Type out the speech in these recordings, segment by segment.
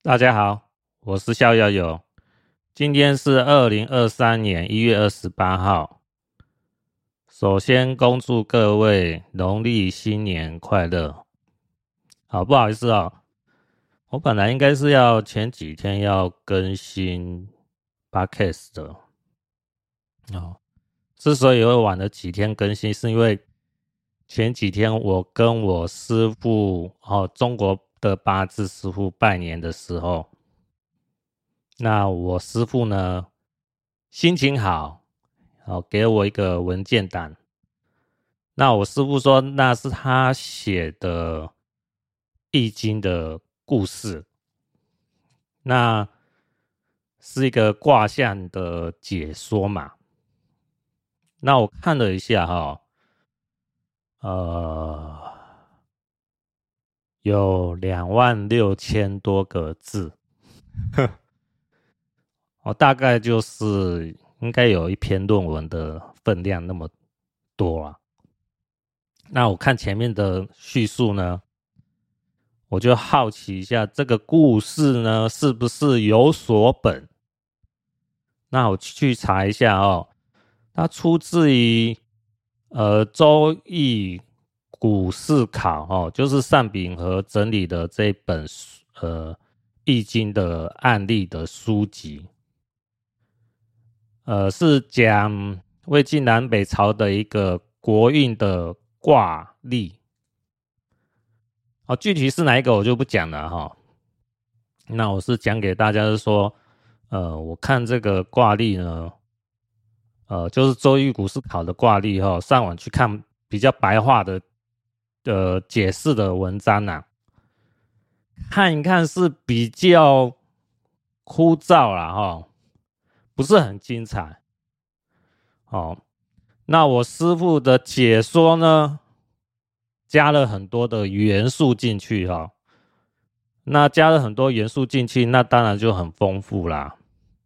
大家好，我是逍遥游。今天是二零二三年一月二十八号。首先恭祝各位农历新年快乐。好，不好意思啊、哦，我本来应该是要前几天要更新 p o c a s t 的。哦，之所以会晚了几天更新，是因为前几天我跟我师父哦，中国。的八字师傅拜年的时候，那我师傅呢，心情好，哦，给我一个文件档。那我师傅说那是他写的《易经》的故事，那是一个卦象的解说嘛。那我看了一下哈，呃。有两万六千多个字，我大概就是应该有一篇论文的分量那么多啊。那我看前面的叙述呢，我就好奇一下，这个故事呢是不是有所本？那我去查一下哦，它出自于呃《周易》。古试考哦，就是单秉和整理的这本呃《易经》的案例的书籍，呃，是讲魏晋南北朝的一个国运的卦例。哦，具体是哪一个我就不讲了哈。那我是讲给大家是说，呃，我看这个卦例呢，呃，就是《周易》古试考的卦例哈，上网去看比较白话的。的解释的文章呐、啊，看一看是比较枯燥了哈，不是很精彩。哦，那我师父的解说呢，加了很多的元素进去哈，那加了很多元素进去，那当然就很丰富啦，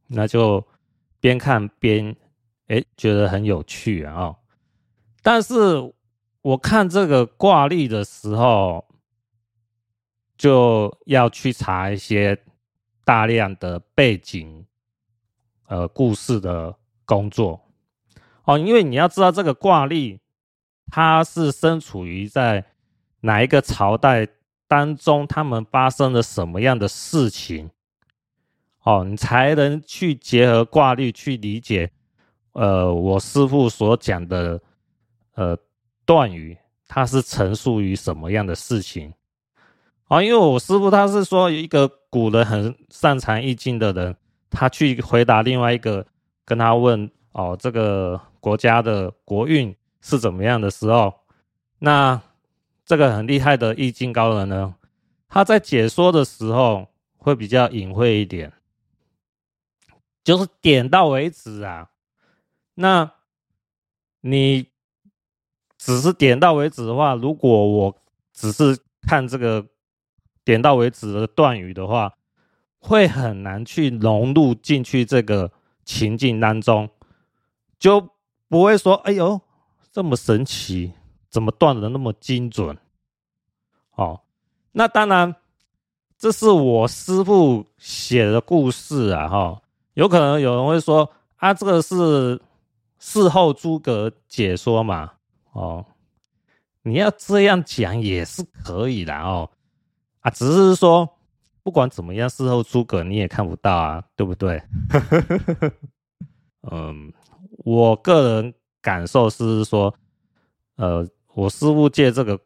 那就边看边哎觉得很有趣啊，但是。我看这个卦例的时候，就要去查一些大量的背景，呃，故事的工作哦，因为你要知道这个卦例，它是身处于在哪一个朝代当中，他们发生了什么样的事情，哦，你才能去结合卦例去理解，呃，我师父所讲的，呃。断语，它是陈述于什么样的事情？啊，因为我师傅他是说一个古人很擅长易经的人，他去回答另外一个跟他问哦，这个国家的国运是怎么样的时候，那这个很厉害的易经高人呢，他在解说的时候会比较隐晦一点，就是点到为止啊。那你。只是点到为止的话，如果我只是看这个点到为止的断语的话，会很难去融入进去这个情境当中，就不会说：“哎呦，这么神奇，怎么断的那么精准？”哦，那当然，这是我师父写的故事啊，哈，有可能有人会说：“啊，这个是事后诸葛解说嘛。”哦，你要这样讲也是可以的哦，啊，只是说不管怎么样，事后诸葛你也看不到啊，对不对？嗯，我个人感受是说，呃，我师傅借这个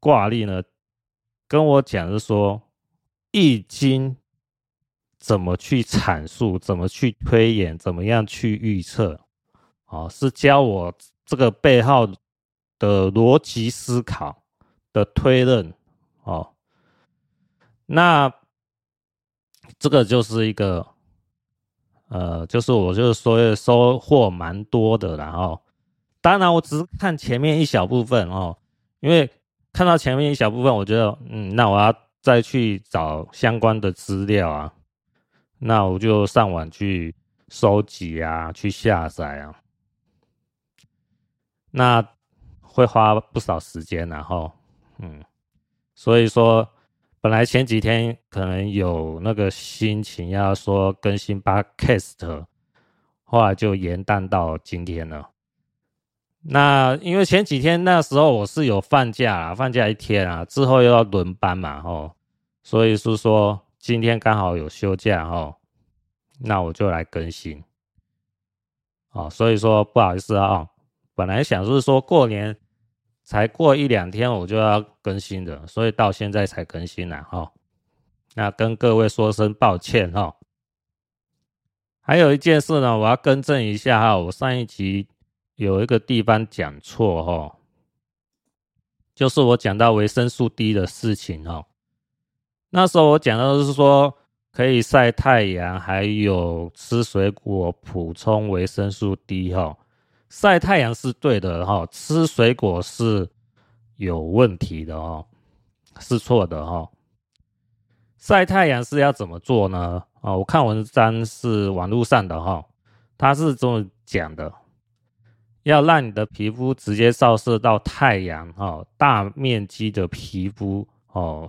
挂历呢，跟我讲是说，易经怎么去阐述，怎么去推演，怎么样去预测，哦，是教我这个背后。的逻辑思考的推论哦，那这个就是一个呃，就是我就是说收获蛮多的，然后当然我只是看前面一小部分哦，因为看到前面一小部分，我觉得嗯，那我要再去找相关的资料啊，那我就上网去收集啊，去下载啊，那。会花不少时间，然后，嗯，所以说本来前几天可能有那个心情要说更新 Podcast，后来就延宕到今天了。那因为前几天那时候我是有放假啊，放假一天啊，之后又要轮班嘛，吼，所以是说今天刚好有休假，吼，那我就来更新。哦，所以说不好意思啊，本来想是说过年。才过一两天我就要更新的，所以到现在才更新了哈。那跟各位说声抱歉哈。还有一件事呢，我要更正一下哈，我上一集有一个地方讲错哈，就是我讲到维生素 D 的事情哈。那时候我讲到的是说可以晒太阳，还有吃水果补充维生素 D 哈。晒太阳是对的哈，吃水果是有问题的哦，是错的哈。晒太阳是要怎么做呢？啊，我看文章是网络上的哈，他是这么讲的：要让你的皮肤直接照射到太阳哈，大面积的皮肤哦，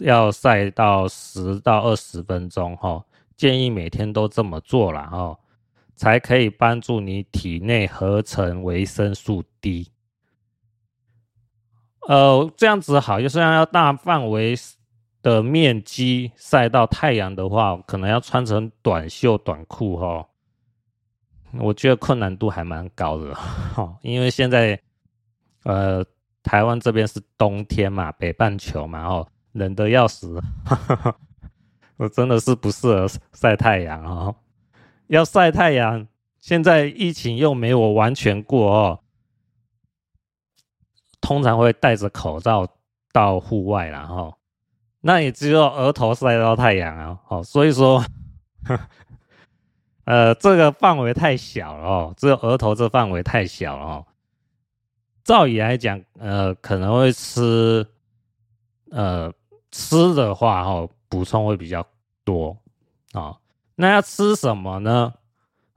要晒到十到二十分钟哈，建议每天都这么做了哈。才可以帮助你体内合成维生素 D。呃，这样子好，就是要大范围的面积晒到太阳的话，可能要穿成短袖短裤哈。我觉得困难度还蛮高的哈，因为现在呃台湾这边是冬天嘛，北半球嘛哦，冷得要死，我真的是不适合晒太阳哦。要晒太阳，现在疫情又没有完全过哦，通常会戴着口罩到户外了哈，那也只有额头晒到太阳啊，哦，所以说，呃，这个范围太小了哦，只有额头这范围太小了哦。照理来讲，呃，可能会吃，呃，吃的话哦，补充会比较多啊。那要吃什么呢？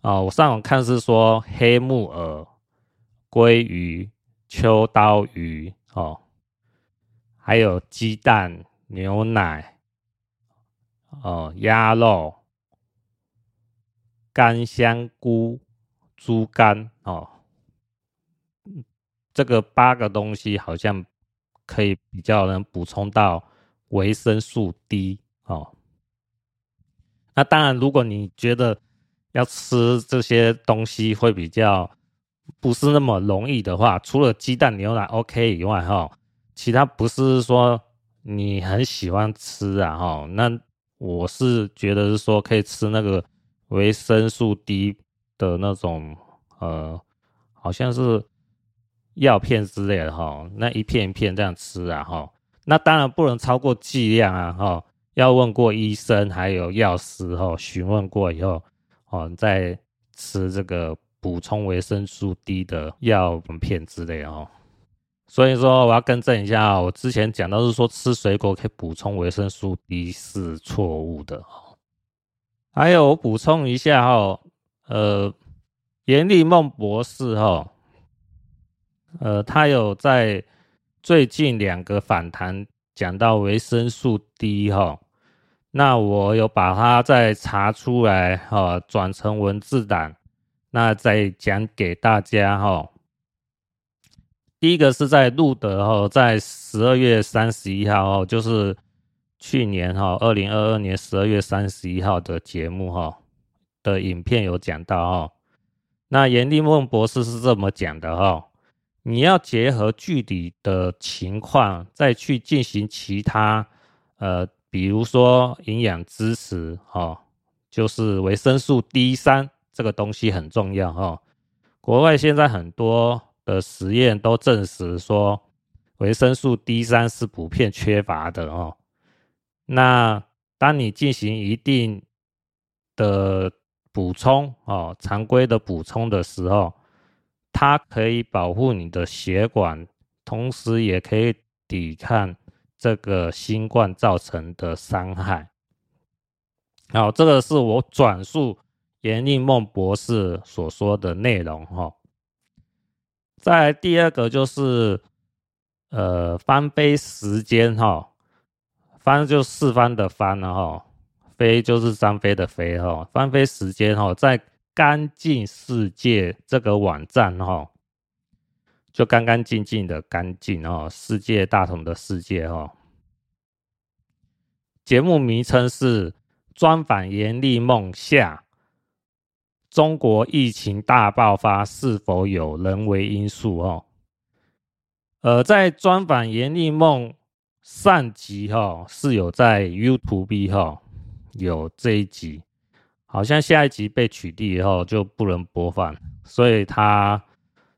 啊、哦，我上网看是说黑木耳、鲑鱼、秋刀鱼哦，还有鸡蛋、牛奶、哦鸭肉、干香菇、猪肝哦，这个八个东西好像可以比较能补充到维生素 D 哦。那当然，如果你觉得要吃这些东西会比较不是那么容易的话，除了鸡蛋、牛奶 OK 以外，哈，其他不是说你很喜欢吃啊，哈，那我是觉得是说可以吃那个维生素 D 的那种，呃，好像是药片之类的，哈，那一片一片这样吃啊，哈，那当然不能超过剂量啊，哈。要问过医生，还有药师哦，询问过以后哦，再吃这个补充维生素 D 的药片之类哦。所以说我要更正一下，我之前讲到是说吃水果可以补充维生素 D 是错误的哦。还有我补充一下哦，呃，严立梦博士哈，呃，他有在最近两个访谈讲到维生素 D 哈。那我有把它再查出来哈，转成文字档，那再讲给大家哈。第一个是在路德哈，在十二月三十一号哦，就是去年哈，二零二二年十二月三十一号的节目哈的影片有讲到哈。那严立梦博士是这么讲的哈，你要结合具体的情况再去进行其他呃。比如说营养支持哈，就是维生素 D 三这个东西很重要哈。国外现在很多的实验都证实说，维生素 D 三是普遍缺乏的哦。那当你进行一定的补充哦，常规的补充的时候，它可以保护你的血管，同时也可以抵抗。这个新冠造成的伤害，好，这个是我转述严立梦博士所说的内容哈。再第二个就是，呃，翻飞时间哈，翻就四方的翻了哈，飞就是张飞的飞哈，翻飞时间哈，在干净世界这个网站哈，就干干净净的干净哦，世界大同的世界哈。节目名称是专访阎丽梦下，中国疫情大爆发是否有人为因素哦？呃，在专访阎丽梦上集哈是有在 YouTube 哈有这一集，好像下一集被取缔以后就不能播放，所以他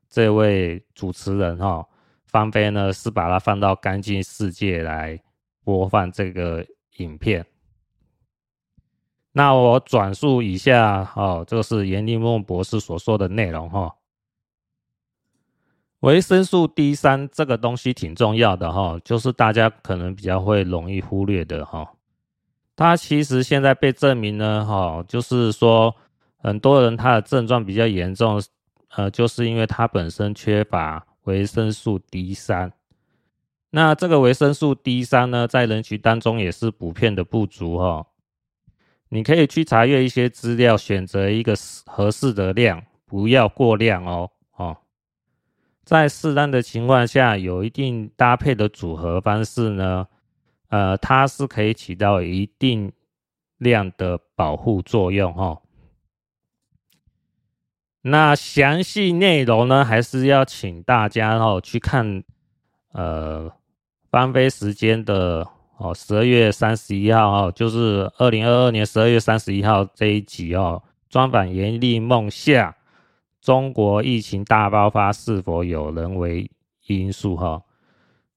这位主持人哈方飞呢是把它放到干净世界来播放这个。影片，那我转述一下哦，这个是阎丽梦博士所说的内容哈。维生素 D 三这个东西挺重要的哈，就是大家可能比较会容易忽略的哈。它其实现在被证明呢哈，就是说很多人他的症状比较严重，呃，就是因为他本身缺乏维生素 D 三。那这个维生素 D 三呢，在人群当中也是普遍的不足哈。你可以去查阅一些资料，选择一个合适的量，不要过量哦。哦，在适当的情况下，有一定搭配的组合方式呢，呃，它是可以起到一定量的保护作用哈。那详细内容呢，还是要请大家哦去看，呃。翻飞时间的哦，十二月三十一号哦，就是二零二二年十二月三十一号这一集哦，专访阎丽梦夏，中国疫情大爆发是否有人为因素哈？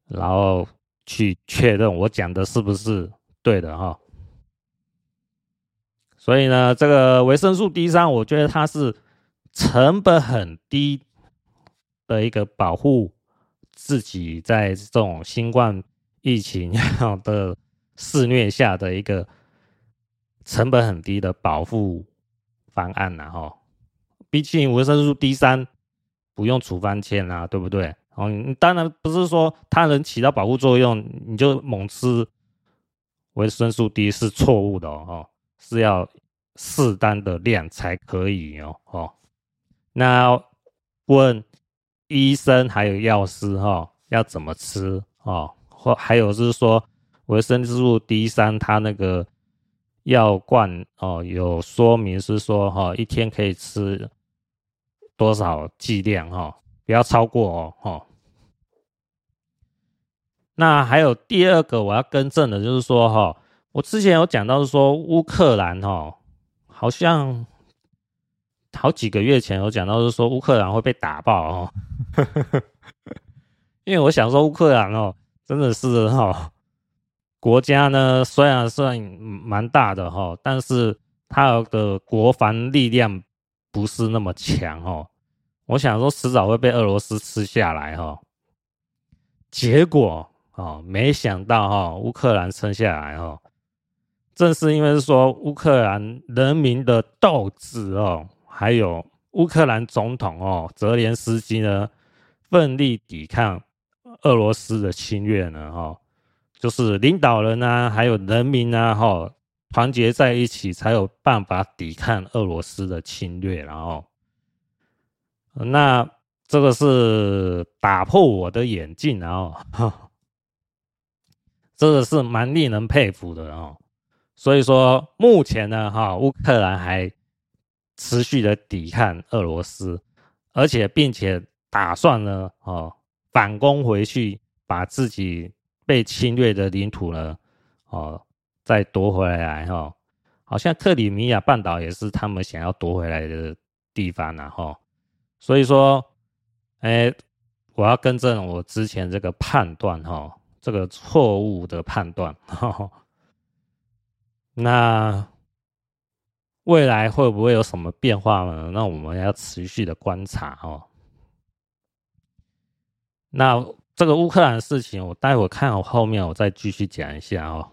然后去确认我讲的是不是对的哈？所以呢，这个维生素 D 三，我觉得它是成本很低的一个保护。自己在这种新冠疫情的肆虐下的一个成本很低的保护方案呐，哈，毕竟维生素 D 三不用处方签啊，对不对？哦，当然不是说它能起到保护作用，你就猛吃维生素 D 是错误的哦，是要适当的量才可以哦，哦，那问。医生还有药师哈，要怎么吃哦？或还有是说，维生素 D 三它那个药罐哦，有说明是说哈，一天可以吃多少剂量哈，不要超过哦哈。那还有第二个我要更正的就是说哈，我之前有讲到是说乌克兰哈，好像。好几个月前有讲到，是说乌克兰会被打爆哦，因为我想说乌克兰哦，真的是哈，国家呢虽然算蛮大的哈，但是它的国防力量不是那么强哦。我想说迟早会被俄罗斯吃下来哈，结果哦，没想到哈，乌克兰撑下来哈，正是因为说乌克兰人民的斗志哦。还有乌克兰总统哦，泽连斯基呢，奋力抵抗俄罗斯的侵略呢，哈，就是领导人啊，还有人民啊，哈，团结在一起才有办法抵抗俄罗斯的侵略，然后，那这个是打破我的眼镜，然后，真的是蛮令人佩服的哦。所以说，目前呢，哈，乌克兰还。持续的抵抗俄罗斯，而且并且打算呢，哦，反攻回去，把自己被侵略的领土呢，哦，再夺回来哈。好像克里米亚半岛也是他们想要夺回来的地方呢，哈。所以说，哎，我要更正我之前这个判断哈，这个错误的判断。那。未来会不会有什么变化呢？那我们要持续的观察哦。那这个乌克兰的事情，我待会看我后面，我再继续讲一下哦。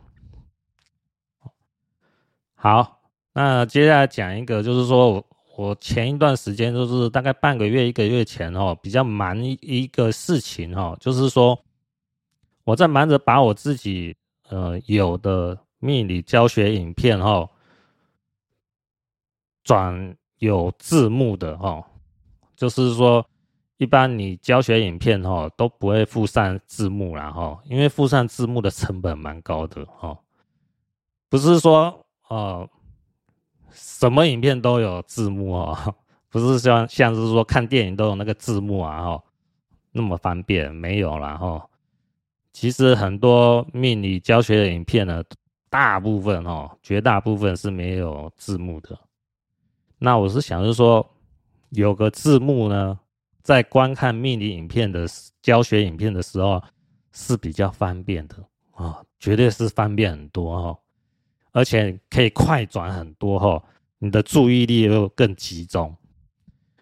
好，那接下来讲一个，就是说我我前一段时间，就是大概半个月、一个月前哦，比较忙一个事情哦，就是说我在忙着把我自己呃，有的命理教学影片哈，转有字幕的哈，就是说，一般你教学影片哈都不会附上字幕啦哈，因为附上字幕的成本蛮高的哈，不是说呃什么影片都有字幕啊，不是像像是说看电影都有那个字幕啊哈，那么方便没有啦哈。其实很多命理教学的影片呢，大部分哦，绝大部分是没有字幕的。那我是想是说，有个字幕呢，在观看命理影片的教学影片的时候是比较方便的啊，绝对是方便很多哈，而且可以快转很多哈，你的注意力又更集中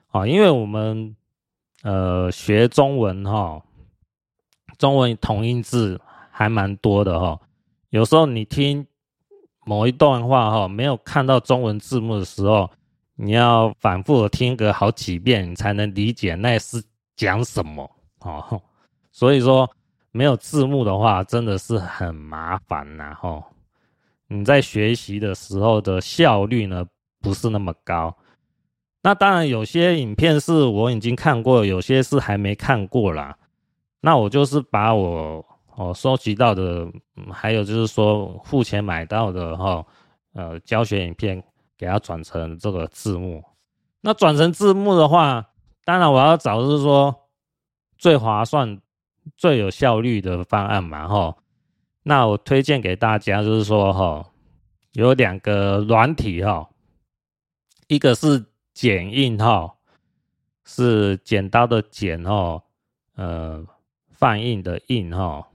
啊，因为我们呃学中文哈。中文同音字还蛮多的哈，有时候你听某一段话哈，没有看到中文字幕的时候，你要反复的听个好几遍，你才能理解那是讲什么哦。所以说没有字幕的话，真的是很麻烦呐哈。你在学习的时候的效率呢，不是那么高。那当然有些影片是我已经看过，有些是还没看过啦。那我就是把我哦收集到的，还有就是说付钱买到的哈，呃教学影片，给它转成这个字幕。那转成字幕的话，当然我要找的是说最划算、最有效率的方案嘛哈。那我推荐给大家就是说哈，有两个软体哈，一个是剪映哈，是剪刀的剪哦，呃。放映的映哈，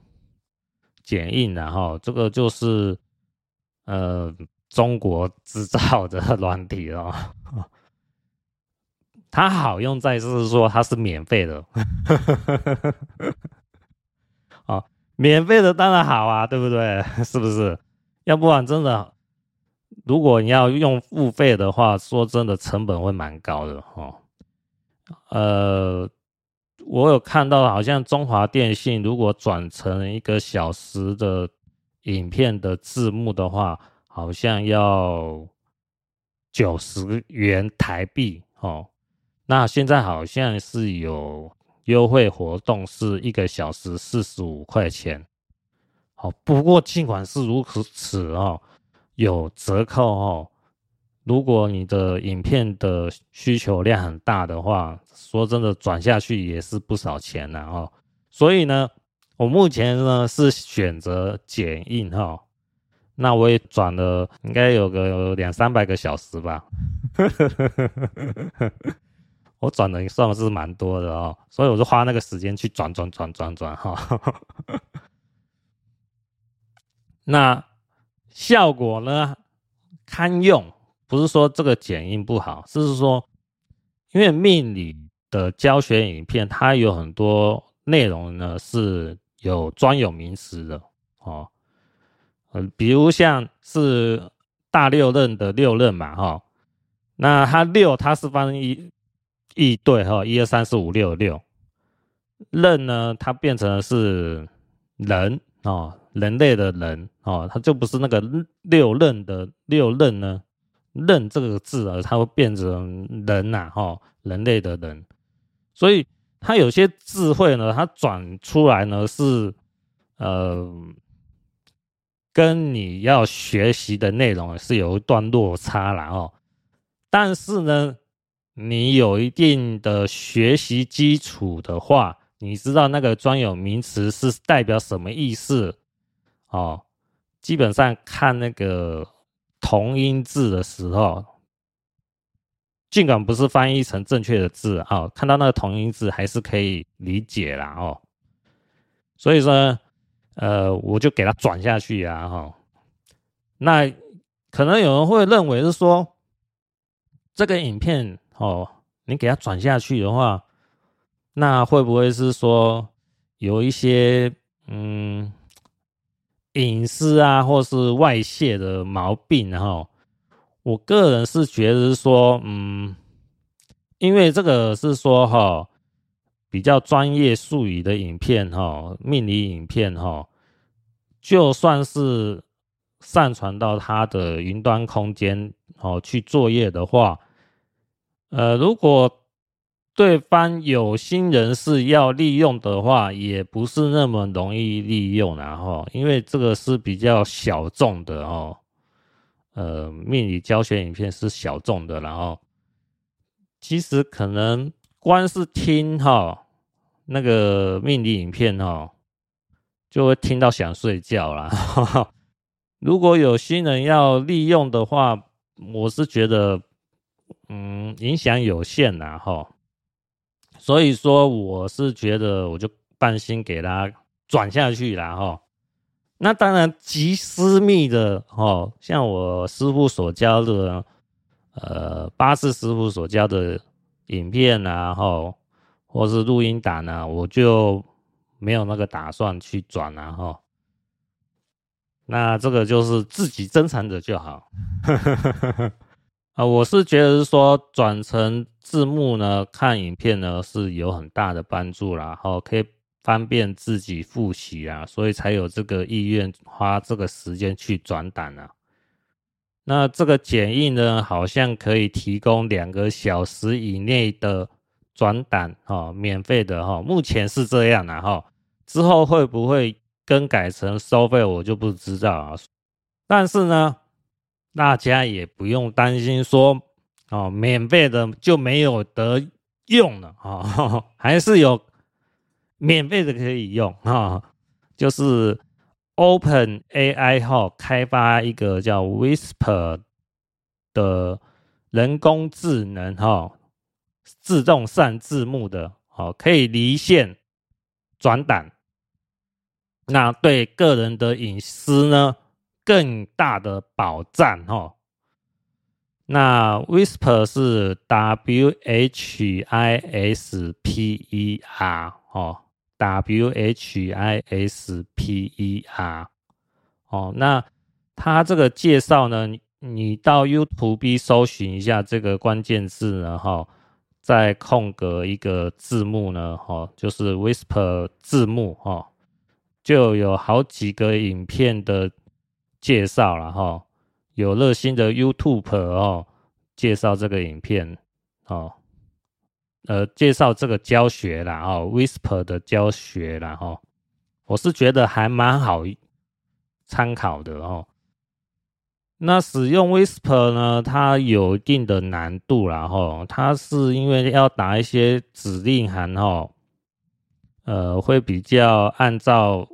剪映然后这个就是呃中国制造的软体哦，它好用在是说它是免费的，啊，免费的当然好啊，对不对？是不是？要不然真的，如果你要用付费的话，说真的成本会蛮高的哦，呃。我有看到，好像中华电信如果转成一个小时的影片的字幕的话，好像要九十元台币哦。那现在好像是有优惠活动，是一个小时四十五块钱。好，不过尽管是如此哦，有折扣哦。如果你的影片的需求量很大的话，说真的，转下去也是不少钱的哦。所以呢，我目前呢是选择剪映哈，那我也转了，应该有个两三百个小时吧。我转的算是蛮多的哦，所以我就花那个时间去转转转转转哈。那效果呢，堪用。不是说这个剪映不好，是说，因为命理的教学影片，它有很多内容呢是有专有名词的哦，嗯，比如像是大六壬的六壬嘛哈，那它六它是分一一对哈，一二三四五六六，壬呢它变成的是人哦，人类的人哦，它就不是那个六壬的六壬呢。认这个字啊，它会变成人呐，哈，人类的人，所以它有些智慧呢，它转出来呢是，呃，跟你要学习的内容是有一段落差了哦。但是呢，你有一定的学习基础的话，你知道那个专有名词是代表什么意思哦。基本上看那个。同音字的时候，尽管不是翻译成正确的字啊、看到那个同音字还是可以理解啦哦。所以说，呃，我就给它转下去啊哈、哦。那可能有人会认为是说，这个影片哦，你给它转下去的话，那会不会是说有一些嗯？隐私啊，或是外泄的毛病，哈，我个人是觉得说，嗯，因为这个是说哈，比较专业术语的影片哈，命理影片哈，就算是上传到他的云端空间哦去作业的话，呃，如果对方有心人士要利用的话，也不是那么容易利用，然后因为这个是比较小众的哦，呃，命理教学影片是小众的，然后其实可能光是听哈那个命理影片哈。就会听到想睡觉啦。如果有新人要利用的话，我是觉得，嗯，影响有限啦。哈。所以说，我是觉得，我就放心给他转下去啦。哈。那当然，极私密的哈，像我师傅所教的，呃，八字师傅所教的影片啊，哈，或是录音档啊，我就。没有那个打算去转啊哈，那这个就是自己珍藏着就好。啊，我是觉得是说转成字幕呢，看影片呢是有很大的帮助啦，然后可以方便自己复习啊，所以才有这个意愿花这个时间去转档啊。那这个剪映呢，好像可以提供两个小时以内的。转档哈，免费的哈，目前是这样的哈，之后会不会更改成收费，我就不知道啊。但是呢，大家也不用担心说哦，免费的就没有得用了啊，还是有免费的可以用啊。就是 Open AI 哈，开发一个叫 Whisper 的人工智能哈。自动上字幕的，哦，可以离线转档，那对个人的隐私呢，更大的保障，哦。那 Whisper 是 W H I S P E R，哦，W H I S P E R，哦，那它这个介绍呢，你到 YouTube 搜寻一下这个关键字呢，哈。再空格一个字幕呢，哈，就是 Whisper 字幕，哈，就有好几个影片的介绍了，哈，有热心的 YouTube 哦，介绍这个影片，哦，呃，介绍这个教学啦，哦，Whisper 的教学啦，哈，我是觉得还蛮好参考的，哦。那使用 Whisper 呢，它有一定的难度啦，吼，它是因为要打一些指令函，哦，呃，会比较按照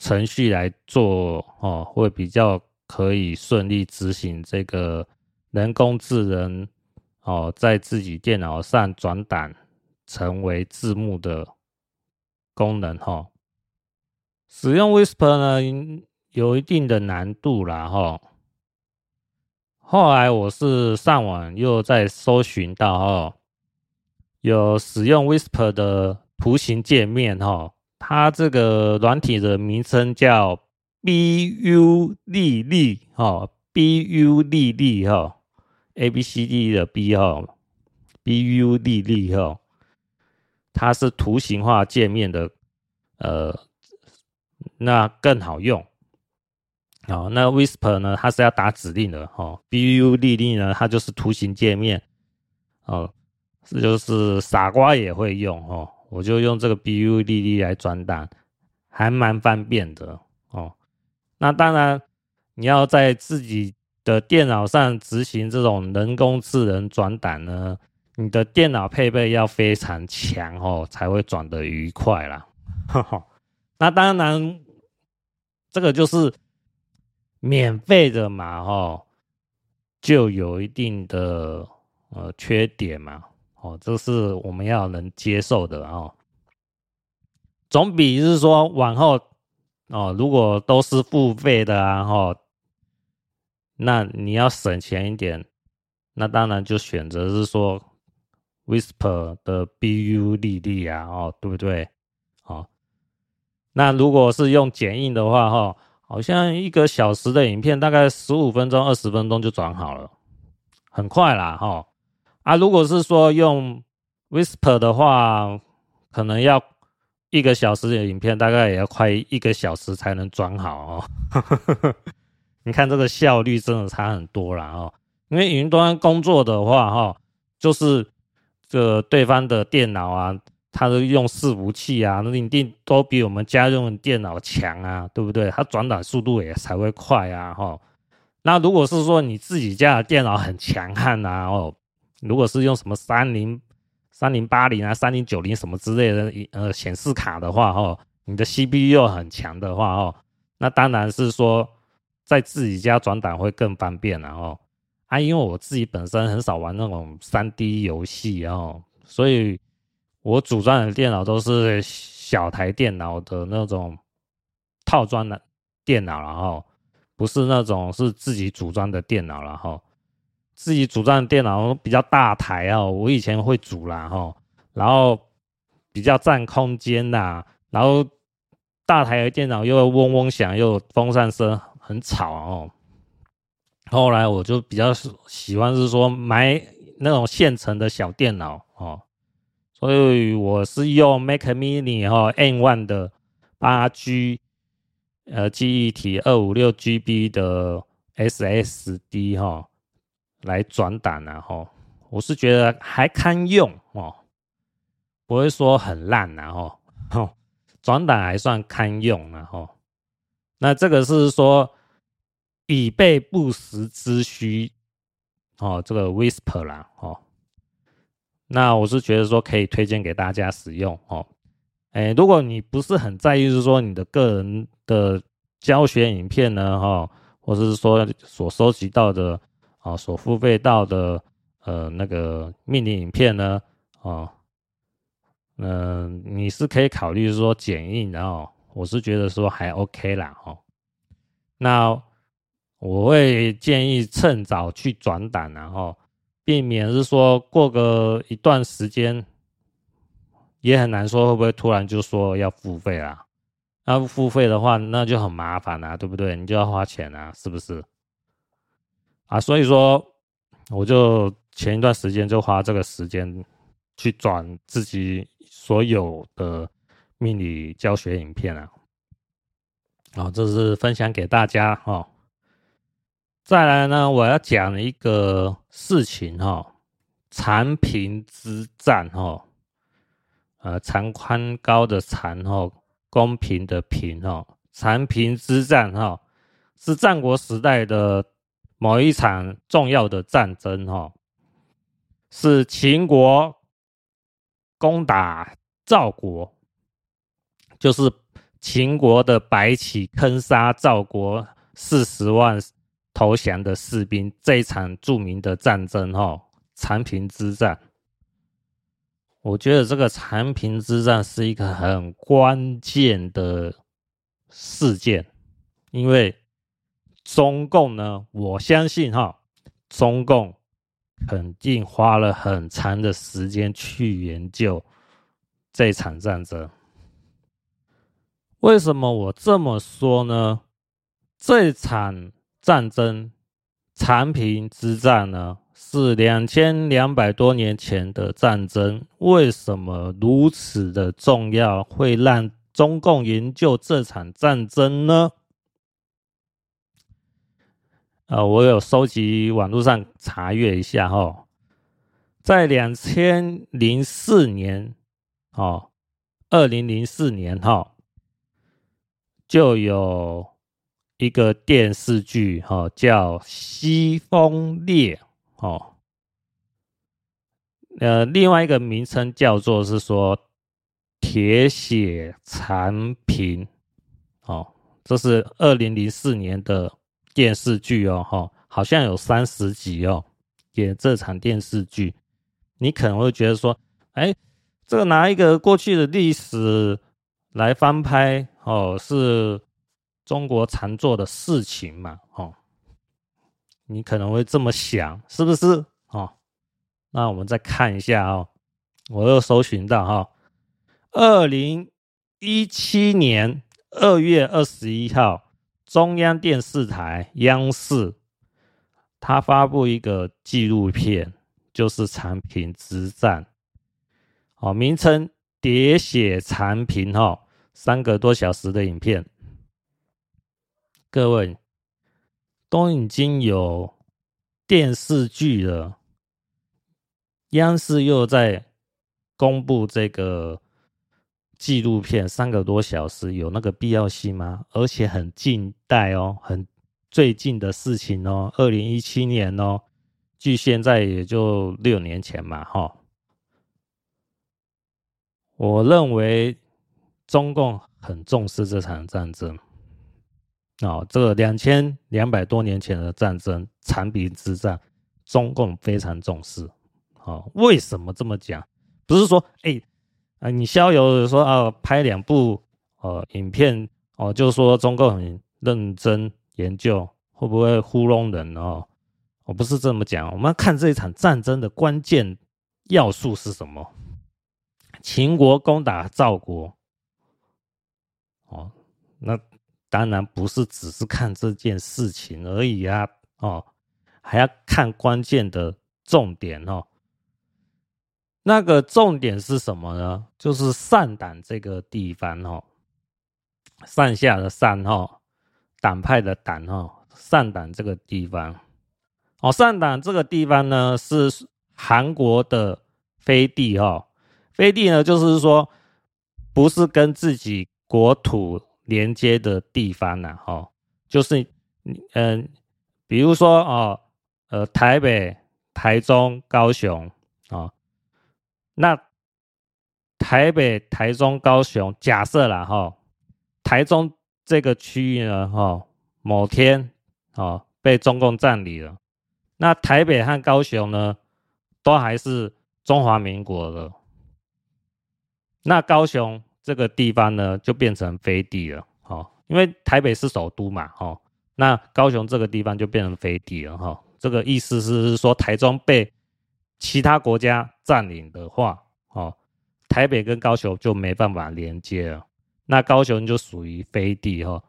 程序来做，哦，会比较可以顺利执行这个人工智能，哦，在自己电脑上转档成为字幕的功能，吼。使用 Whisper 呢，有一定的难度啦，吼。后来我是上网又在搜寻到哦，有使用 Whisper 的图形界面哈，它这个软体的名称叫 BU 丽丽哈，BU 丽丽哈，A B C D 的 B 哈，BU 丽丽哈，它是图形化界面的，呃，那更好用。好，那 Whisper 呢？它是要打指令的哈。BU 丽丽呢？它就是图形界面。哦，这就是傻瓜也会用哦。我就用这个 B U D D 来转档，还蛮方便的哦。那当然，你要在自己的电脑上执行这种人工智能转档呢，你的电脑配备要非常强哦，才会转得愉快啦。那当然，这个就是。免费的嘛，哦，就有一定的呃缺点嘛，哦，这是我们要能接受的哦。总比是说往后哦，如果都是付费的啊，哦，那你要省钱一点，那当然就选择是说 Whisper 的 BU 丽丽啊，哦，对不对？哦，那如果是用剪映的话，哈。好像一个小时的影片，大概十五分钟、二十分钟就转好了，很快啦，哈。啊，如果是说用 Whisper 的话，可能要一个小时的影片，大概也要快一个小时才能转好哦。你看这个效率真的差很多了哦。因为云端工作的话，哈，就是这对方的电脑啊，它都用伺服器啊，那一定都比我们家用电脑强啊，对不对？它转档速度也才会快啊，哈。那如果是说你自己家的电脑很强悍啊，哦，如果是用什么三零三零八零啊、三零九零什么之类的呃显示卡的话，哈，你的 CPU 又很强的话，哦，那当然是说在自己家转档会更方便了，哦。啊，因为我自己本身很少玩那种三 D 游戏哦，所以我组装的电脑都是小台电脑的那种套装的电脑然后，不是那种是自己组装的电脑然后。自己组装的电脑比较大台哦，我以前会组啦哈，然后比较占空间呐，然后大台的电脑又嗡嗡响，又风扇声很吵哦。后来我就比较喜欢是说买那种现成的小电脑哦，所以我是用 Mac Mini 哈 M1 的八 G 呃记忆体二五六 GB 的 SSD 哈。来转档然后我是觉得还堪用哦，不会说很烂然后转档还算堪用然后那这个是说。以备不时之需，哦，这个 Whisper 啦，哦，那我是觉得说可以推荐给大家使用哦。哎，如果你不是很在意，是说你的个人的教学影片呢，哈、哦，或者是说所收集到的啊、所付费到的呃那个命令影片呢，哦，嗯、你是可以考虑说剪映，然后我是觉得说还 OK 啦，哦，那。我会建议趁早去转档，然后避免是说过个一段时间，也很难说会不会突然就说要付费啦。那付费的话，那就很麻烦啦，对不对？你就要花钱啊，是不是？啊，所以说我就前一段时间就花这个时间去转自己所有的命理教学影片啊。啊，这是分享给大家哈。再来呢，我要讲一个事情哈，长平之战哈，呃，长宽高的长哈，公平的平哈，长平之战哈，是战国时代的某一场重要的战争哈，是秦国攻打赵国，就是秦国的白起坑杀赵国四十万。投降的士兵，这一场著名的战争，哈，长平之战。我觉得这个长平之战是一个很关键的事件，因为中共呢，我相信哈，中共肯定花了很长的时间去研究这场战争。为什么我这么说呢？这场。战争，长平之战呢，是两千两百多年前的战争。为什么如此的重要，会让中共研究这场战争呢？呃，我有收集网络上查阅一下哈，在两千零四年，哦，二零零四年哈，就有。一个电视剧，哈，叫《西风烈》，哦，呃，另外一个名称叫做是说《铁血长平》，哦，这是二零零四年的电视剧哦，哈，好像有三十集哦，演这场电视剧，你可能会觉得说，哎，这个拿一个过去的历史来翻拍，哦，是。中国常做的事情嘛，哦，你可能会这么想，是不是？哦，那我们再看一下哦，我又搜寻到哈，二零一七年二月二十一号，中央电视台央视，它发布一个纪录片，就是长平之战，哦，名称喋血残平哈，三个多小时的影片，各位都已经有电视剧了，央视又在公布这个纪录片，三个多小时，有那个必要性吗？而且很近代哦，很最近的事情哦，二零一七年哦，距现在也就六年前嘛，哈。我认为中共很重视这场战争，哦，这个两千两百多年前的战争——长平之战，中共非常重视。哦，为什么这么讲？不是说，哎，啊，你逍遥的说啊，拍两部呃影片哦，就是说中共很认真研究，会不会糊弄人哦？我不是这么讲，我们要看这一场战争的关键要素是什么。秦国攻打赵国，哦，那当然不是只是看这件事情而已啊，哦，还要看关键的重点哦。那个重点是什么呢？就是上党这个地方哦，上下的上哦，党派的党哦，上党这个地方，哦，上党这个地方呢是韩国的飞地哦。飞地呢，就是说不是跟自己国土连接的地方呐，哦，就是嗯，比如说哦，呃，台北、台中、高雄，那台北、台中、高雄，假设啦哈，台中这个区域呢，哈，某天哦被中共占领了，那台北和高雄呢，都还是中华民国的。那高雄这个地方呢，就变成飞地了，哦，因为台北是首都嘛，哦，那高雄这个地方就变成飞地了，哈，这个意思是说，台中被其他国家占领的话，哦，台北跟高雄就没办法连接了，那高雄就属于飞地，哈，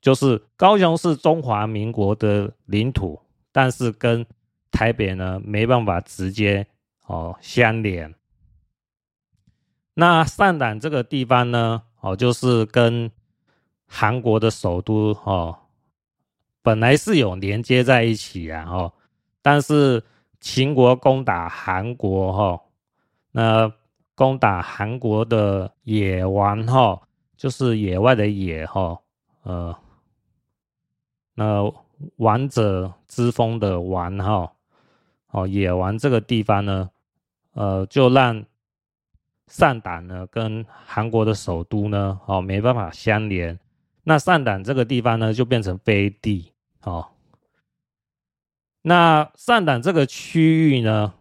就是高雄是中华民国的领土，但是跟台北呢没办法直接哦相连。那上党这个地方呢，哦，就是跟韩国的首都哦，本来是有连接在一起啊，哦，但是秦国攻打韩国哈，那攻打韩国的野王哈，就是野外的野哈，呃，那王者之风的王哈，哦，野王这个地方呢，呃，就让。上党呢，跟韩国的首都呢，哦，没办法相连。那上党这个地方呢，就变成飞地哦。那上党这个区域呢，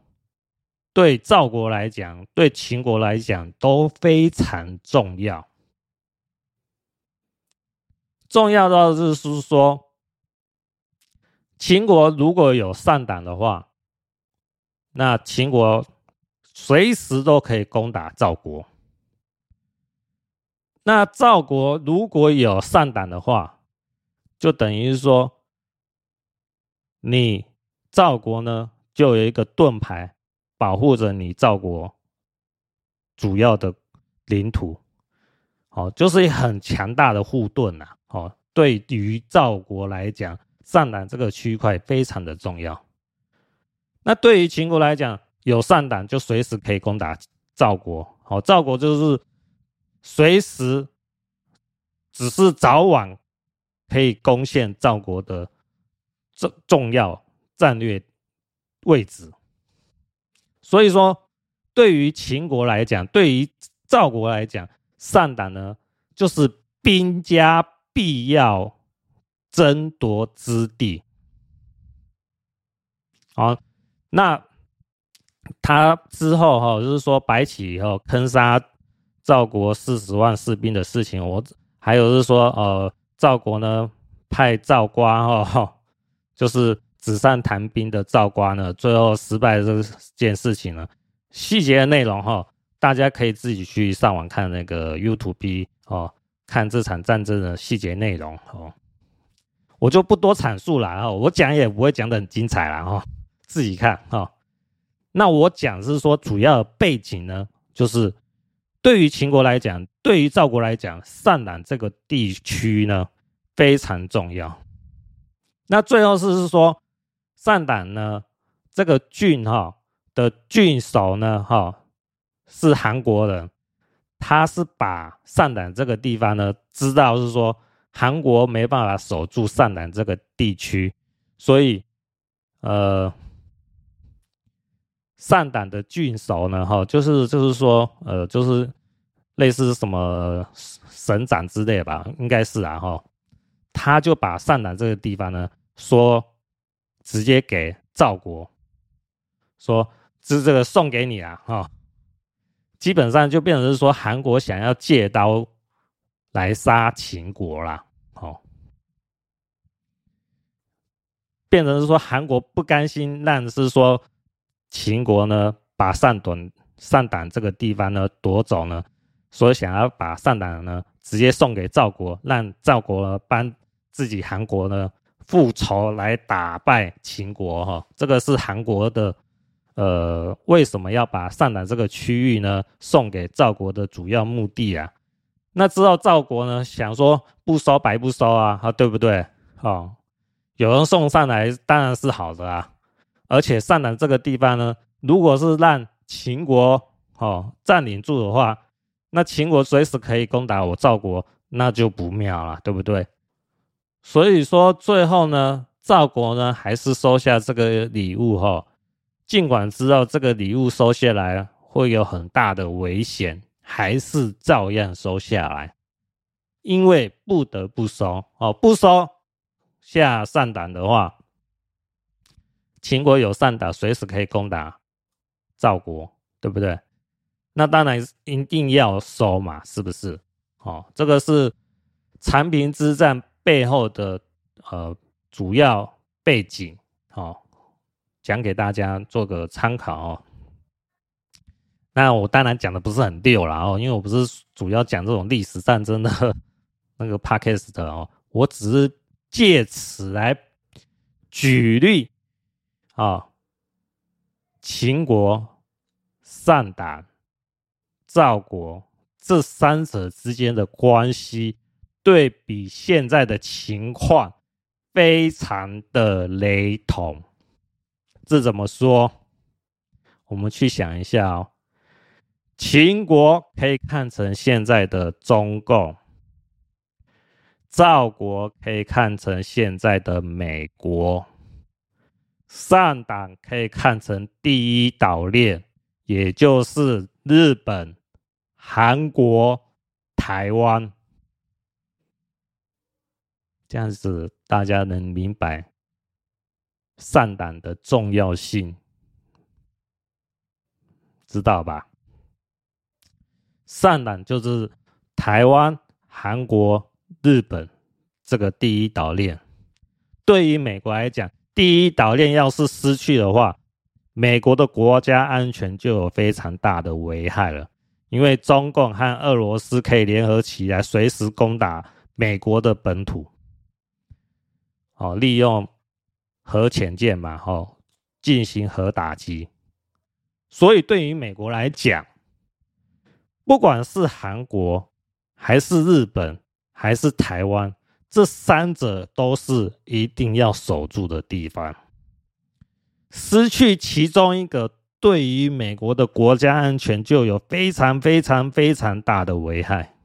对赵国来讲，对秦国来讲都非常重要。重要到就是说，秦国如果有上党的话，那秦国。随时都可以攻打赵国。那赵国如果有上党的话，就等于说，你赵国呢就有一个盾牌保护着你赵国主要的领土，哦，就是很强大的护盾呐。哦，对于赵国来讲，上党这个区块非常的重要。那对于秦国来讲，有上党就随时可以攻打赵国，好，赵国就是随时，只是早晚可以攻陷赵国的重重要战略位置。所以说，对于秦国来讲，对于赵国来讲，上党呢就是兵家必要争夺之地。好，那。他之后哈，就是说白起以后坑杀赵国四十万士兵的事情，我还有是说呃，赵国呢派赵瓜哈，就是纸上谈兵的赵瓜呢，最后失败这件事情呢，细节的内容哈，大家可以自己去上网看那个 YouTube 哦，看这场战争的细节内容哦，我就不多阐述了哈，我讲也不会讲得很精彩了哈，自己看哈。那我讲是说，主要背景呢，就是对于秦国来讲，对于赵国来讲，善胆这个地区呢非常重要。那最后是是说，善胆呢这个郡哈的郡守呢哈是韩国人，他是把善胆这个地方呢知道是说韩国没办法守住善胆这个地区，所以呃。善胆的郡守呢，哈，就是就是说，呃，就是类似什么省长之类吧，应该是啊，哈，他就把善胆这个地方呢，说直接给赵国，说这这个送给你啊，哈，基本上就变成是说韩国想要借刀来杀秦国啦，哦，变成是说韩国不甘心，但是说。秦国呢，把上短上党这个地方呢夺走呢，所以想要把上党呢直接送给赵国，让赵国呢帮自己韩国呢复仇来打败秦国哈。这个是韩国的呃为什么要把善胆这个区域呢送给赵国的主要目的啊？那知道赵国呢想说不收白不收啊，啊对不对？哦，有人送上来当然是好的啊。而且善胆这个地方呢，如果是让秦国哦占领住的话，那秦国随时可以攻打我赵国，那就不妙了，对不对？所以说最后呢，赵国呢还是收下这个礼物哈，尽管知道这个礼物收下来会有很大的危险，还是照样收下来，因为不得不收哦，不收下善胆的话。秦国有善胆，随时可以攻打赵国，对不对？那当然一定要收嘛，是不是？哦，这个是长平之战背后的呃主要背景，哦，讲给大家做个参考哦。那我当然讲的不是很溜啦哦，因为我不是主要讲这种历史战争的 那个 podcast 的哦，我只是借此来举例。啊、哦，秦国、善党、赵国这三者之间的关系，对比现在的情况，非常的雷同。这怎么说？我们去想一下哦。秦国可以看成现在的中共，赵国可以看成现在的美国。上党可以看成第一岛链，也就是日本、韩国、台湾，这样子大家能明白善胆的重要性，知道吧？善胆就是台湾、韩国、日本这个第一岛链，对于美国来讲。第一岛链要是失去的话，美国的国家安全就有非常大的危害了。因为中共和俄罗斯可以联合起来，随时攻打美国的本土。哦，利用核潜舰嘛，哦，进行核打击。所以对于美国来讲，不管是韩国，还是日本，还是台湾。这三者都是一定要守住的地方，失去其中一个，对于美国的国家安全就有非常非常非常大的危害。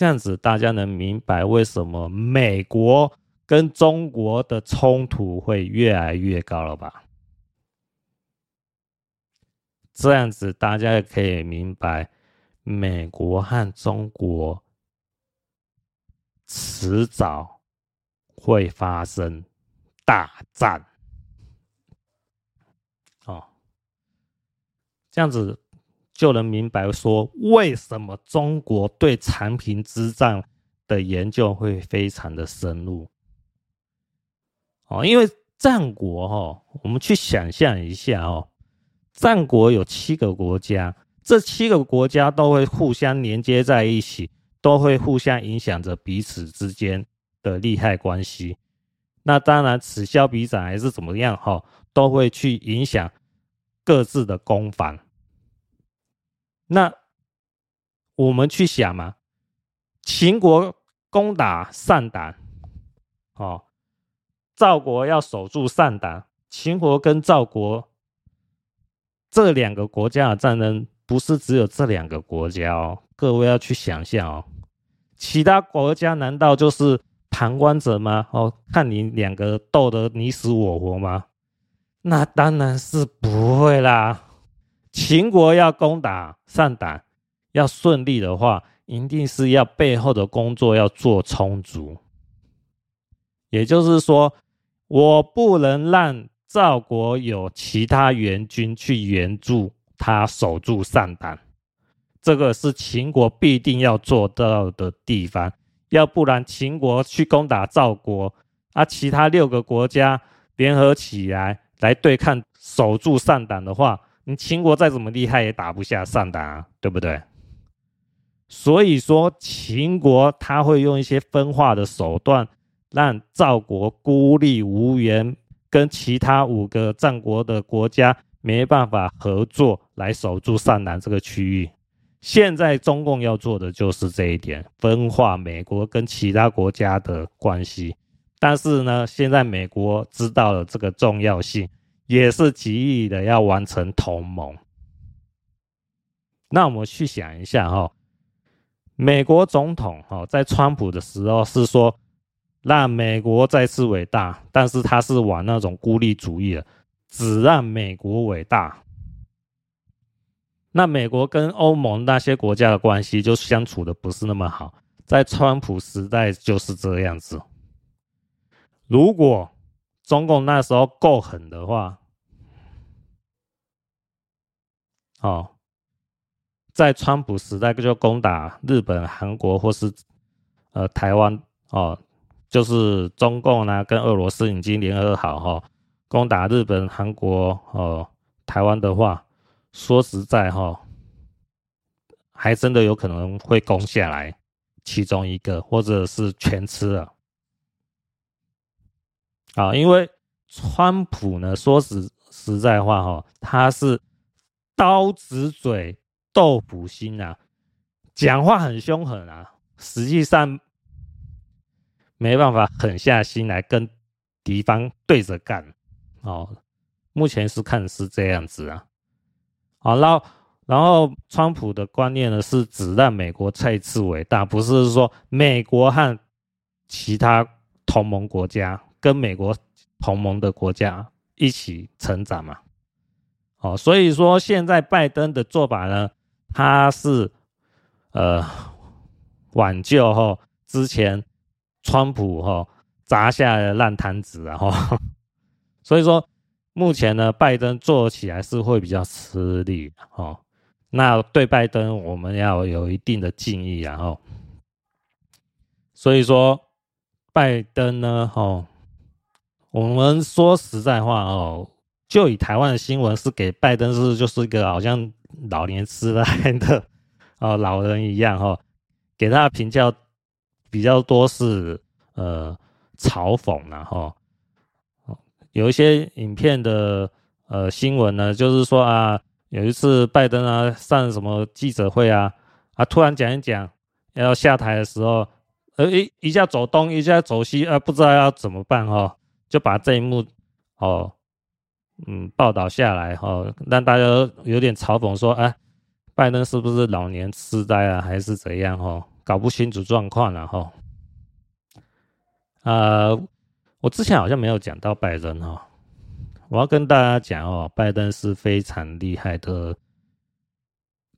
这样子大家能明白为什么美国跟中国的冲突会越来越高了吧？这样子大家也可以明白美国和中国。迟早会发生大战，哦，这样子就能明白说为什么中国对长平之战的研究会非常的深入，哦，因为战国哈，我们去想象一下哦，战国有七个国家，这七个国家都会互相连接在一起。都会互相影响着彼此之间的利害关系。那当然，此消彼长还是怎么样哈，都会去影响各自的攻防。那我们去想嘛，秦国攻打上党，哦，赵国要守住上党，秦国跟赵国这两个国家的战争，不是只有这两个国家哦，各位要去想象哦，其他国家难道就是旁观者吗？哦，看你两个斗得你死我活吗？那当然是不会啦。秦国要攻打上党，要顺利的话，一定是要背后的工作要做充足。也就是说，我不能让赵国有其他援军去援助他守住上党，这个是秦国必定要做到的地方。要不然，秦国去攻打赵国，啊，其他六个国家联合起来。来对抗守住上党的话，秦国再怎么厉害也打不下上党啊，对不对？所以说秦国他会用一些分化的手段，让赵国孤立无援，跟其他五个战国的国家没办法合作来守住上党这个区域。现在中共要做的就是这一点，分化美国跟其他国家的关系。但是呢，现在美国知道了这个重要性，也是极力的要完成同盟。那我们去想一下哈，美国总统哈在川普的时候是说让美国再次伟大，但是他是玩那种孤立主义的，只让美国伟大。那美国跟欧盟那些国家的关系就相处的不是那么好，在川普时代就是这样子。如果中共那时候够狠的话，哦，在川普时代就攻打日本、韩国或是呃台湾哦，就是中共呢跟俄罗斯已经联合好哈、哦，攻打日本、韩国哦台湾的话，说实在哈、哦，还真的有可能会攻下来其中一个，或者是全吃了。啊，因为川普呢，说实实在话哈，他是刀子嘴豆腐心啊，讲话很凶狠啊，实际上没办法狠下心来跟敌方对着干。哦，目前是看是这样子啊。好，然后然后川普的观念呢是只让美国再次伟大，不是说美国和其他同盟国家。跟美国同盟的国家一起成长嘛，哦，所以说现在拜登的做法呢，他是呃挽救哈之前川普哈砸下的烂摊子啊哈，所以说目前呢，拜登做起来是会比较吃力哦。那对拜登我们要有一定的敬意然后，所以说拜登呢，哦。我们说实在话哦，就以台湾的新闻是给拜登是就是一个好像老年痴呆的 哦老人一样哈，给他的评价比较多是呃嘲讽然后有一些影片的呃新闻呢，就是说啊有一次拜登啊上什么记者会啊啊突然讲一讲要下台的时候，呃一一下走东一下走西啊不知道要怎么办哈。就把这一幕，哦，嗯，报道下来，哦，让大家有点嘲讽说，哎，拜登是不是老年痴呆啊，还是怎样？哦，搞不清楚状况了，哈。呃，我之前好像没有讲到拜登，哈，我要跟大家讲哦，拜登是非常厉害的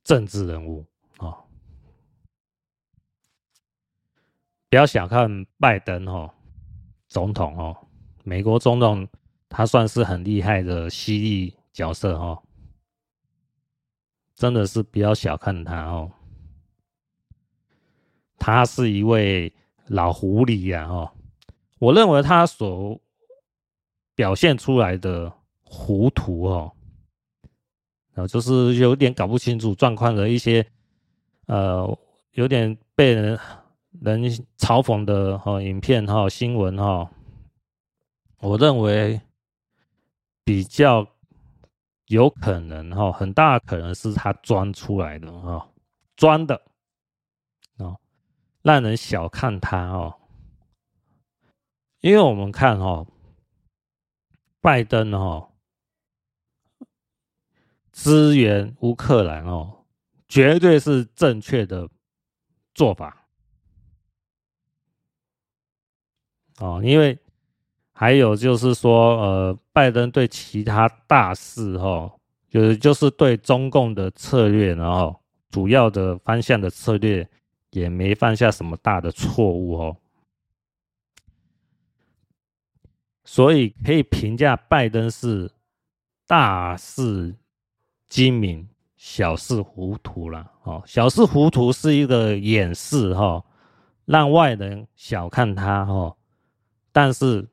政治人物，哦，不要小看拜登，哦，总统，哦。美国总统他算是很厉害的犀利角色哦，真的是不要小看他哦，他是一位老狐狸呀哦，我认为他所表现出来的糊涂哦，然后就是有点搞不清楚状况的一些，呃，有点被人人嘲讽的哈影片哈新闻哈。我认为比较有可能哈，很大可能是他装出来的哈，装的哦，让人小看他哦。因为我们看哦，拜登哦，支援乌克兰哦，绝对是正确的做法哦，因为。还有就是说，呃，拜登对其他大事，哈，就是就是对中共的策略，然后主要的方向的策略也没犯下什么大的错误，哦，所以可以评价拜登是大事精明，小事糊涂了，哦，小事糊涂是一个掩饰，哈，让外人小看他，哈，但是。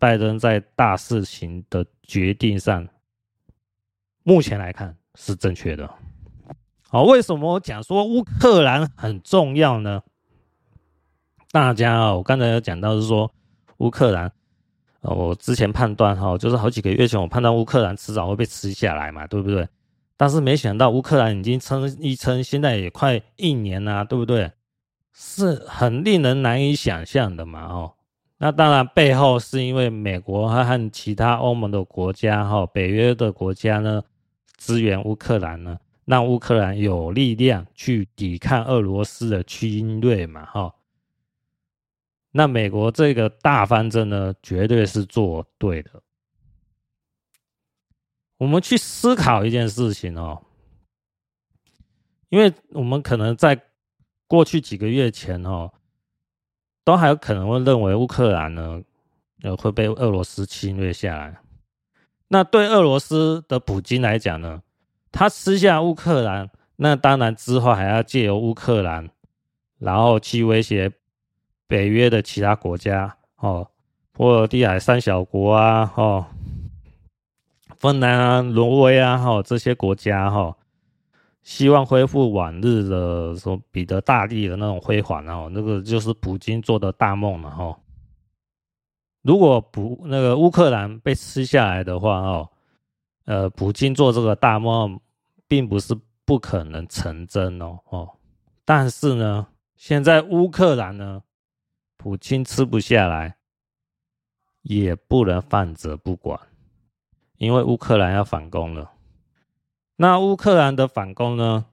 拜登在大事情的决定上，目前来看是正确的。好，为什么我讲说乌克兰很重要呢？大家啊，我刚才有讲到是说乌克兰，呃，我之前判断哈，就是好几个月前我判断乌克兰迟早会被吃下来嘛，对不对？但是没想到乌克兰已经撑一撑，现在也快一年了，对不对？是很令人难以想象的嘛，哦。那当然，背后是因为美国和其他欧盟的国家、哈北约的国家呢，支援乌克兰呢，让乌克兰有力量去抵抗俄罗斯的侵略嘛，哈。那美国这个大方针呢，绝对是做对的。我们去思考一件事情哦，因为我们可能在过去几个月前哦。都还有可能会认为乌克兰呢，呃，会被俄罗斯侵略下来。那对俄罗斯的普京来讲呢，他吃下乌克兰，那当然之后还要借由乌克兰，然后去威胁北约的其他国家哦，波罗的海三小国啊，哦，芬兰啊、挪威啊，哈，这些国家哈。希望恢复往日的说彼得大帝的那种辉煌，然后那个就是普京做的大梦了哈。如果不那个乌克兰被吃下来的话哦，呃，普京做这个大梦并不是不可能成真哦哦。但是呢，现在乌克兰呢，普京吃不下来，也不能放着不管，因为乌克兰要反攻了。那乌克兰的反攻呢，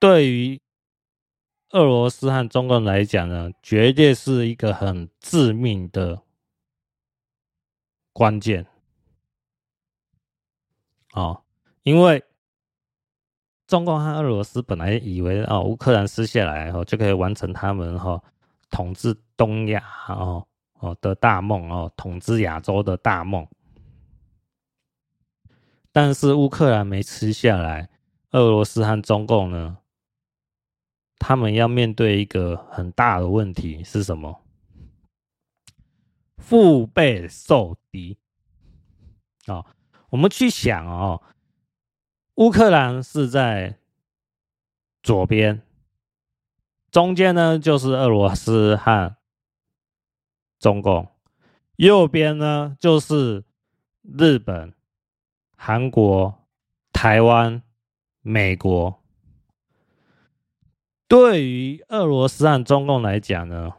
对于俄罗斯和中共来讲呢，绝对是一个很致命的关键。哦，因为中共和俄罗斯本来以为啊，乌克兰撕下来后就可以完成他们哈统治东亚哦哦的大梦哦，统治亚洲的大梦。但是乌克兰没吃下来，俄罗斯和中共呢，他们要面对一个很大的问题是什么？腹背受敌啊！我们去想哦，乌克兰是在左边，中间呢就是俄罗斯和中共，右边呢就是日本。韩国、台湾、美国，对于俄罗斯和中共来讲呢，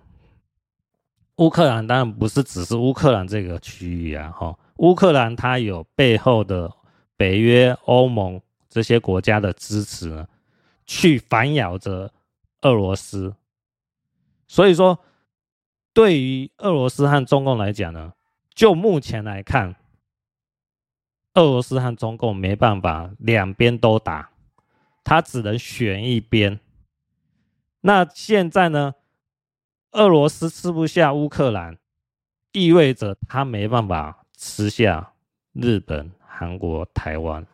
乌克兰当然不是只是乌克兰这个区域啊，哈，乌克兰它有背后的北约、欧盟这些国家的支持呢，去反咬着俄罗斯，所以说，对于俄罗斯和中共来讲呢，就目前来看。俄罗斯和中共没办法两边都打，他只能选一边。那现在呢？俄罗斯吃不下乌克兰，意味着他没办法吃下日本、韩国、台湾。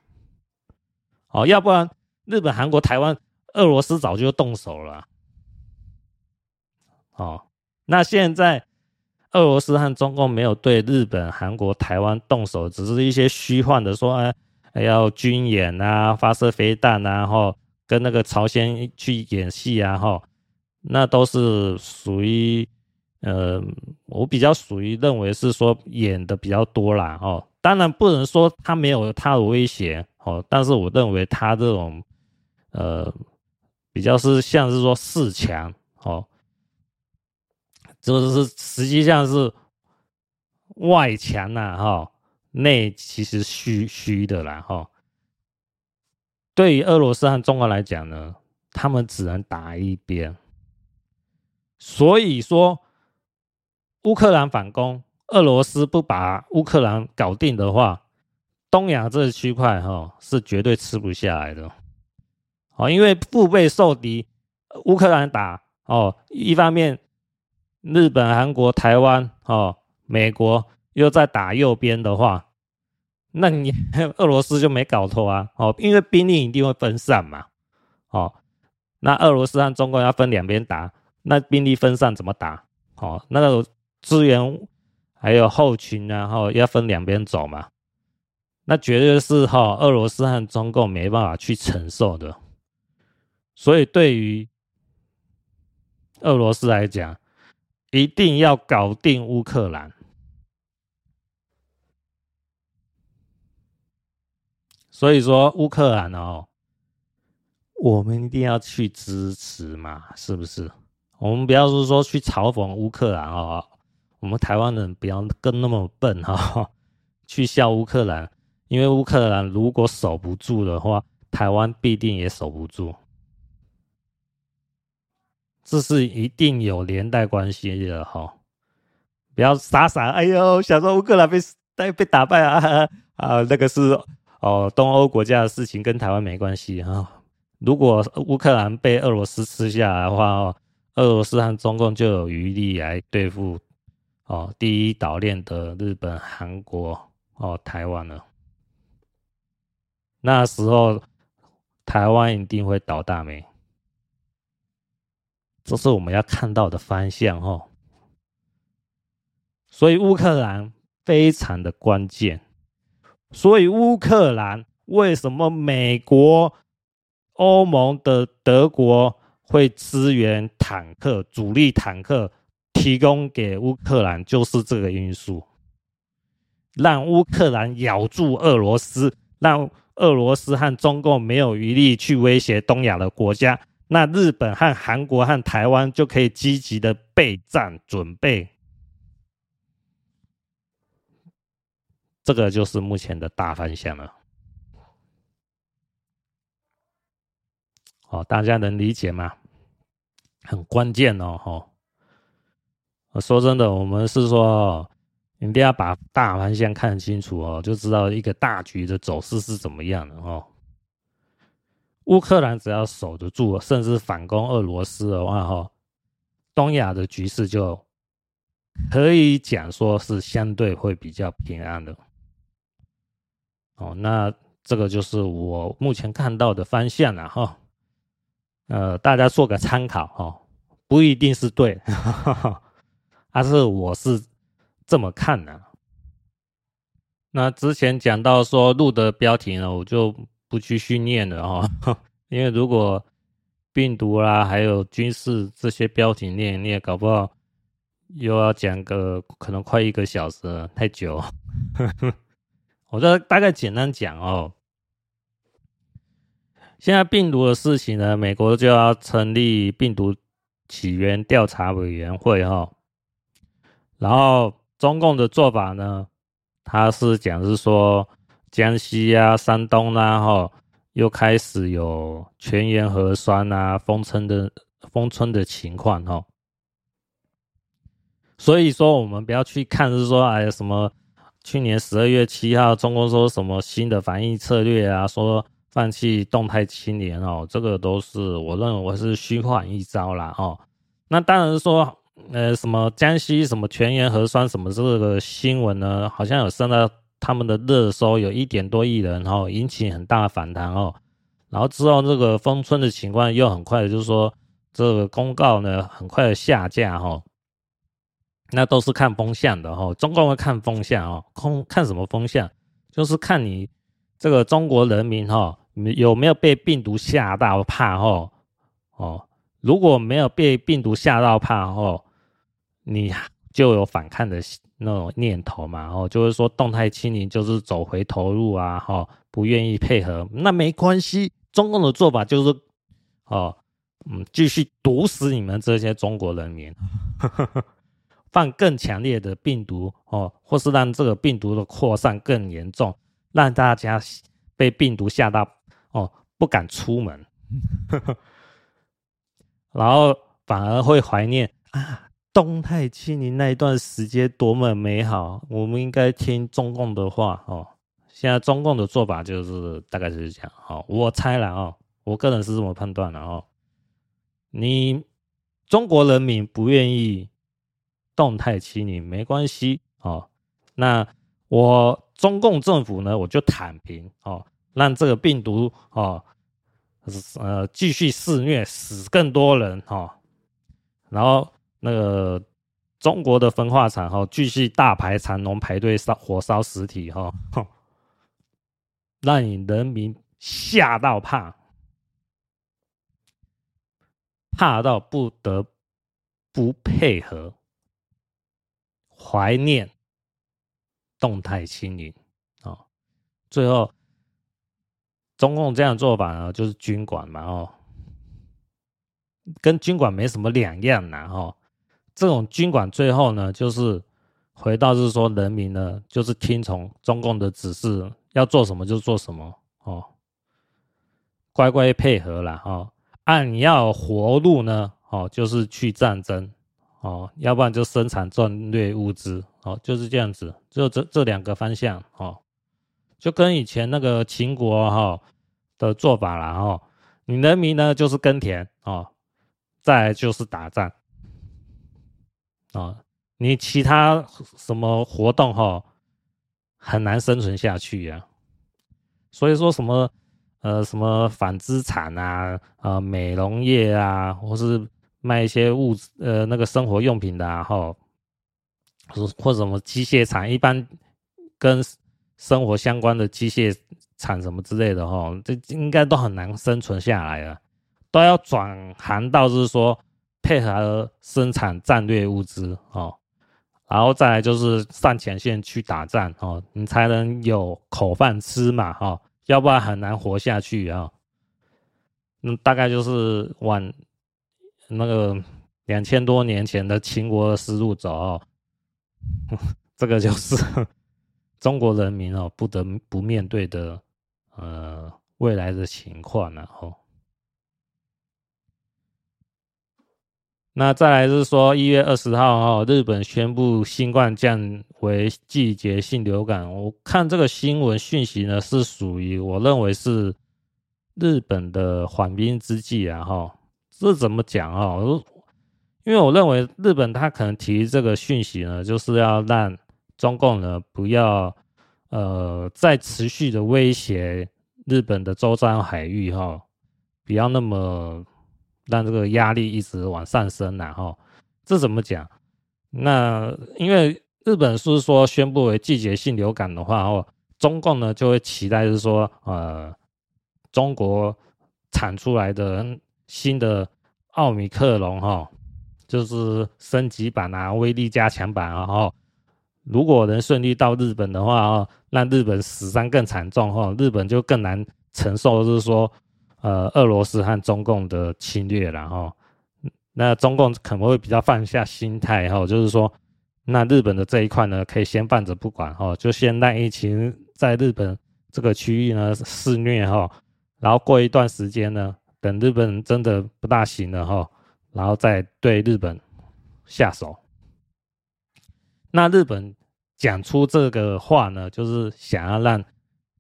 哦，要不然日本、韩国、台湾，俄罗斯早就动手了。哦，那现在。俄罗斯和中共没有对日本、韩国、台湾动手，只是一些虚幻的说，哎，要军演啊，发射飞弹啊，然后跟那个朝鲜去演戏啊，哈，那都是属于，呃，我比较属于认为是说演的比较多啦，哦，当然不能说他没有他的威胁，哦，但是我认为他这种呃比较是像是说四强哦，就是实际上是外强呐哈，内其实虚虚的啦哈。对于俄罗斯和中国来讲呢，他们只能打一边。所以说，乌克兰反攻，俄罗斯不把乌克兰搞定的话，东亚这区块哈是绝对吃不下来的。哦，因为腹背受敌，乌克兰打哦，一方面日本、韩国、台湾哦，美国又在打右边的话，那你 俄罗斯就没搞头啊！哦，因为兵力一定会分散嘛。哦，那俄罗斯和中国要分两边打。那兵力分散怎么打？哦，那个资源还有后勤，然后要分两边走嘛。那绝对是哈，俄罗斯和中共没办法去承受的。所以对于俄罗斯来讲，一定要搞定乌克兰。所以说乌克兰哦，我们一定要去支持嘛，是不是？我们不要是说去嘲讽乌克兰哦，我们台湾人不要跟那么笨哈，去笑乌克兰，因为乌克兰如果守不住的话，台湾必定也守不住，这是一定有连带关系的哈。不要傻傻哎呦，想说乌克兰被被打败啊 啊，那个是哦东欧国家的事情，跟台湾没关系哈。如果乌克兰被俄罗斯吃下来的话哦。俄罗斯和中共就有余力来对付哦，第一岛链的日本、韩国哦、台湾了。那时候台湾一定会倒大霉，这是我们要看到的方向哦。所以乌克兰非常的关键。所以乌克兰为什么美国、欧盟的德国？会支援坦克、主力坦克提供给乌克兰，就是这个因素，让乌克兰咬住俄罗斯，让俄罗斯和中共没有余力去威胁东亚的国家，那日本和韩国和台湾就可以积极的备战准备。这个就是目前的大方向了。好，大家能理解吗？很关键哦，吼！我说真的，我们是说，一定要把大方向看清楚哦，就知道一个大局的走势是怎么样的哦。乌克兰只要守得住，甚至反攻俄罗斯的话，哈，东亚的局势就可以讲说是相对会比较平安的。哦，那这个就是我目前看到的方向了，哈。呃，大家做个参考哈，不一定是对，但是我是这么看的。那之前讲到说录的标题呢，我就不去训练了哈，因为如果病毒啦，还有军事这些标题念你也搞不好又要讲个可能快一个小时，太久。我就大概简单讲哦。现在病毒的事情呢，美国就要成立病毒起源调查委员会哈，然后中共的做法呢，他是讲是说江西啊、山东啦哈，又开始有全员核酸啊、封村的封村的情况哈，所以说我们不要去看是说哎什么去年十二月七号中共说什么新的防疫策略啊说。放弃动态清零哦，这个都是我认为我是虚晃一招啦哦。那当然说，呃，什么江西什么全员核酸什么这个新闻呢，好像有上到他们的热搜，有一点多亿人哦，引起很大的反弹哦。然后之后这个封村的情况又很快的，就是说这个公告呢很快的下架哈。那都是看风向的哈，中共会看风向哦，空看什么风向，就是看你这个中国人民哈。有没有被病毒吓到怕哦？哦，如果没有被病毒吓到怕哦，你就有反抗的那种念头嘛，哦，就是说动态清零就是走回头路啊，哈，不愿意配合，那没关系，中共的做法就是，哦，嗯，继续毒死你们这些中国人民，放更强烈的病毒，哦，或是让这个病毒的扩散更严重，让大家被病毒吓到，哦，不敢出门，然后反而会怀念啊。动态清零那一段时间多么美好，我们应该听中共的话哦。现在中共的做法就是大概就是这样哦，我猜了哦，我个人是这么判断的哦。你中国人民不愿意动态清零没关系哦，那我中共政府呢，我就躺平哦，让这个病毒哦，呃继续肆虐，死更多人哦，然后。那个中国的焚化厂哈，继续大排长龙排队烧火烧尸体哈，让你人民吓到怕，怕到不得不配合，怀念动态清零啊！最后，中共这样做法呢，就是军管嘛哦，跟军管没什么两样呐哦。这种军管最后呢，就是回到是说人民呢，就是听从中共的指示，要做什么就做什么哦，乖乖配合了哦。按你要活路呢，哦，就是去战争哦，要不然就生产战略物资哦，就是这样子，就这这两个方向哦，就跟以前那个秦国哈的做法了哦，你人民呢就是耕田哦，再就是打仗。啊，你其他什么活动哈，很难生存下去呀、啊。所以说什么呃什么纺织厂啊，呃美容业啊，或是卖一些物质呃那个生活用品的啊，哈，或者什么机械厂，一般跟生活相关的机械厂什么之类的哈，这应该都很难生存下来了，都要转行到就是说。配合生产战略物资哦，然后再来就是上前线去打仗哦，你才能有口饭吃嘛哈，要不然很难活下去啊。嗯，大概就是往那个两千多年前的秦国的思路走哦，这个就是 中国人民哦不得不面对的呃未来的情况然后。那再来是说，一月二十号哈，日本宣布新冠降为季节性流感。我看这个新闻讯息呢，是属于我认为是日本的缓兵之计啊哈。这怎么讲啊？因为我认为日本他可能提这个讯息呢，就是要让中共呢不要呃再持续的威胁日本的周遭海域哈，不要那么。让这个压力一直往上升，然后这怎么讲？那因为日本是说宣布为季节性流感的话，哦，中共呢就会期待是说，呃，中国产出来的新的奥密克戎哈，就是升级版啊，威力加强版啊，哈，如果能顺利到日本的话，哦，让日本死伤更惨重，哈，日本就更难承受，就是说。呃，俄罗斯和中共的侵略，然后，那中共可能会比较放下心态，哈，就是说，那日本的这一块呢，可以先放着不管，哈，就先让疫情在日本这个区域呢肆虐，哈，然后过一段时间呢，等日本真的不大行了，哈，然后再对日本下手。那日本讲出这个话呢，就是想要让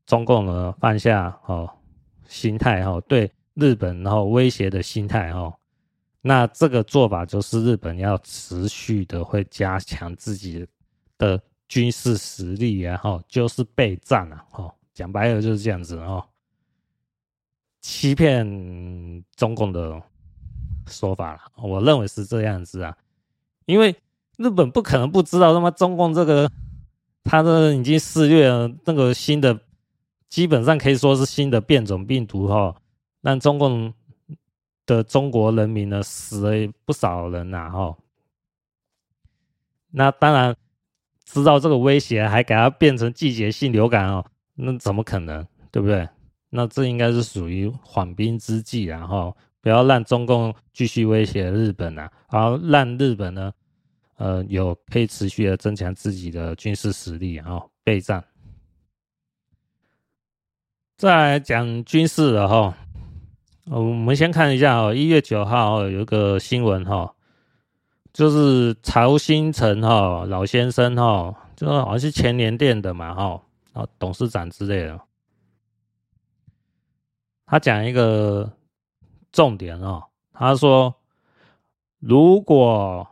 中共呢放下，哦。心态哈，对日本然后威胁的心态哈，那这个做法就是日本要持续的会加强自己的军事实力，然后就是备战了哈，讲白了就是这样子哦，欺骗中共的说法了，我认为是这样子啊，因为日本不可能不知道他妈中共这个，他的已经肆虐了那个新的。基本上可以说是新的变种病毒哈，让中共的中国人民呢死了不少人呐哈。那当然知道这个威胁，还给它变成季节性流感哦，那怎么可能？对不对？那这应该是属于缓兵之计，然后不要让中共继续威胁日本啊，然后让日本呢，呃，有可以持续的增强自己的军事实力，然后备战。再来讲军事的哈，我们先看一下哦，一月九号有一个新闻哈，就是曹新成哈老先生哈，就好像是前联电的嘛哈，啊董事长之类的。他讲一个重点哦，他说：“如果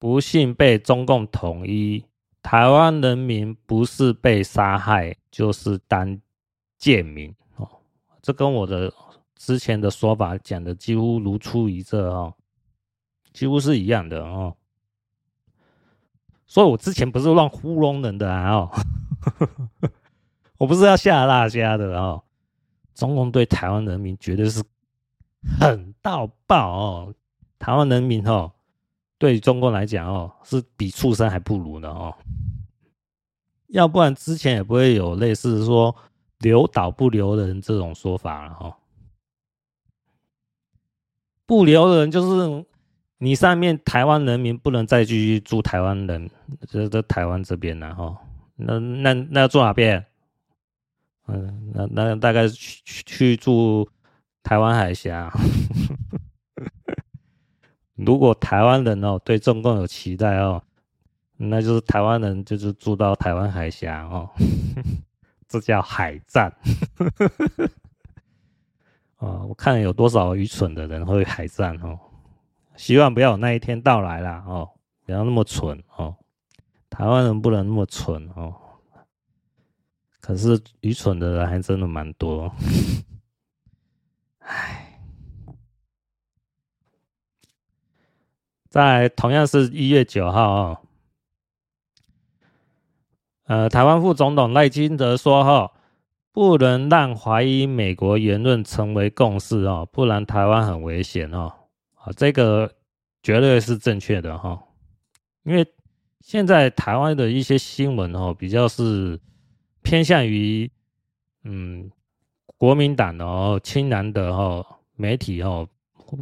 不幸被中共统一，台湾人民不是被杀害，就是当贱民哦。”这跟我的之前的说法讲的几乎如出一辙哦，几乎是一样的哦。所以我之前不是乱糊弄人的啊哦，我不是要吓大家的哦。中共对台湾人民绝对是狠到爆哦！台湾人民哦，对中共来讲哦，是比畜生还不如的哦。要不然之前也不会有类似说留岛不留人这种说法了哈。不留人就是你上面台湾人民不能再继续住台湾人，这这台湾这边了哈。那那那要住哪边？嗯，那那大概去去住台湾海峡。如果台湾人哦对中共有期待哦，那就是台湾人就是住到台湾海峡哦，这叫海战。啊，我看有多少愚蠢的人会海战哦，希望不要有那一天到来啦哦，不要那么蠢哦，台湾人不能那么蠢哦。可是愚蠢的人还真的蛮多，唉，在同样是一月九号啊，呃，台湾副总统赖清德说哈，不能让怀疑美国言论成为共识哦，不然台湾很危险哦，啊，这个绝对是正确的哈，因为现在台湾的一些新闻哦，比较是。偏向于，嗯，国民党的哦，亲蓝的哦，媒体哦，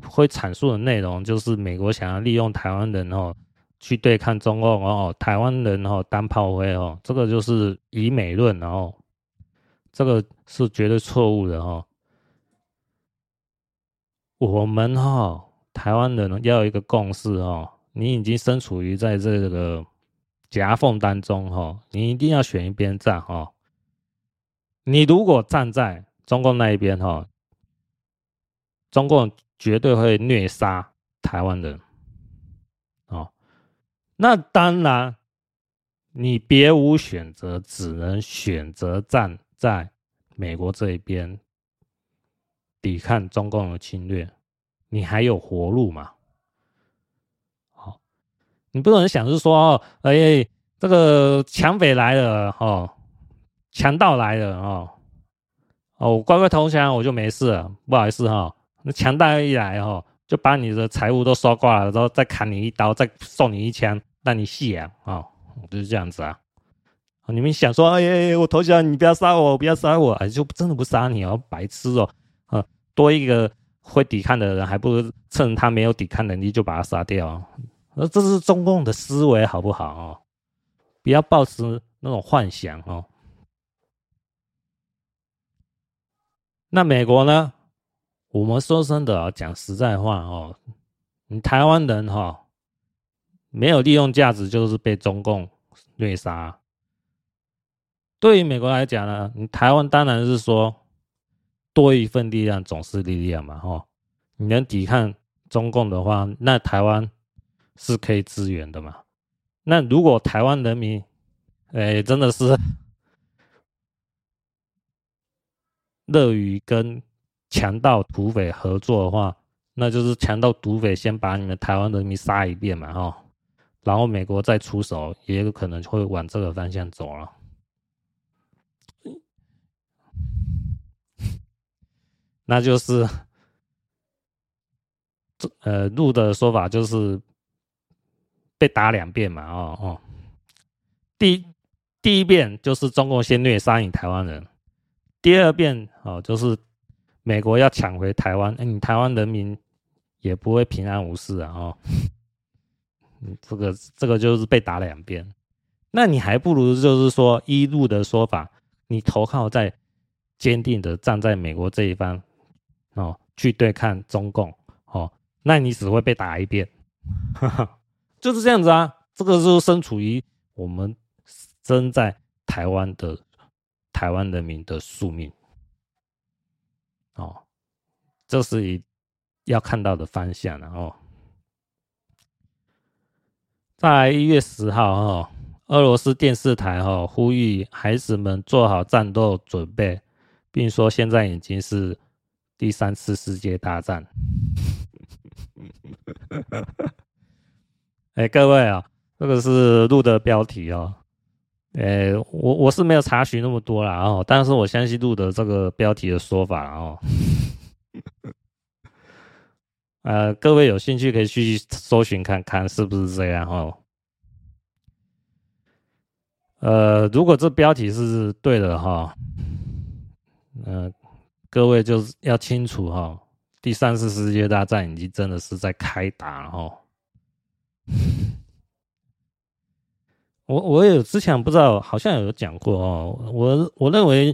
会阐述的内容就是美国想要利用台湾人哦，去对抗中共哦，台湾人哦当炮灰哦，这个就是以美论哦，这个是绝对错误的哦。我们哈台湾人要有一个共识哦，你已经身处于在这个夹缝当中哈，你一定要选一边站哈。你如果站在中共那一边哈，中共绝对会虐杀台湾人，那当然你别无选择，只能选择站在美国这一边，抵抗中共的侵略，你还有活路吗？好，你不能想是说，哎，这个抢匪来了，哦。强盗来了哦，哦，我乖乖投降，我就没事了。不好意思哈，那强盗一来哈，就把你的财物都收刮了，然后再砍你一刀，再送你一枪，让你谢啊！哦，就是这样子啊。你们想说，哎呀，我投降，你不要杀我，不要杀我，哎，就真的不杀你哦，白痴哦，啊，多一个会抵抗的人，还不如趁他没有抵抗能力就把他杀掉。那这是中共的思维，好不好哦？不要抱持那种幻想哦。那美国呢？我们说真的啊，讲实在话哦，你台湾人哈，没有利用价值，就是被中共虐杀。对于美国来讲呢，你台湾当然是说多一份力量总是力量嘛，哈。你能抵抗中共的话，那台湾是可以支援的嘛。那如果台湾人民，哎，真的是。乐于跟强盗土匪合作的话，那就是强盗土匪先把你们台湾人民杀一遍嘛，哈，然后美国再出手，也有可能会往这个方向走了。那就是，呃，路的说法就是，被打两遍嘛，哦哦，第第一遍就是中共先虐杀你台湾人，第二遍哦就是美国要抢回台湾，你台湾人民也不会平安无事啊，哦，这个这个就是被打两遍，那你还不如就是说一路的说法，你投靠在坚定的站在美国这一方，哦，去对抗中共，哦，那你只会被打一遍。哈哈，就是这样子啊，这个就是身处于我们身在台湾的台湾人民的宿命。哦，这是一要看到的方向，然后在一月十号哈，俄罗斯电视台哈呼吁孩子们做好战斗准备，并说现在已经是第三次世界大战。哎、欸，各位啊，这个是录的标题哦。哎、欸，我我是没有查询那么多啦哦，但是我相信录的这个标题的说法哦。呃，各位有兴趣可以去搜寻看看是不是这样哦。呃，如果这标题是对的哈，嗯、各位就是要清楚哈。第三次世界大战已经真的是在开打哦。我我有之前不知道，好像有讲过哦。我我认为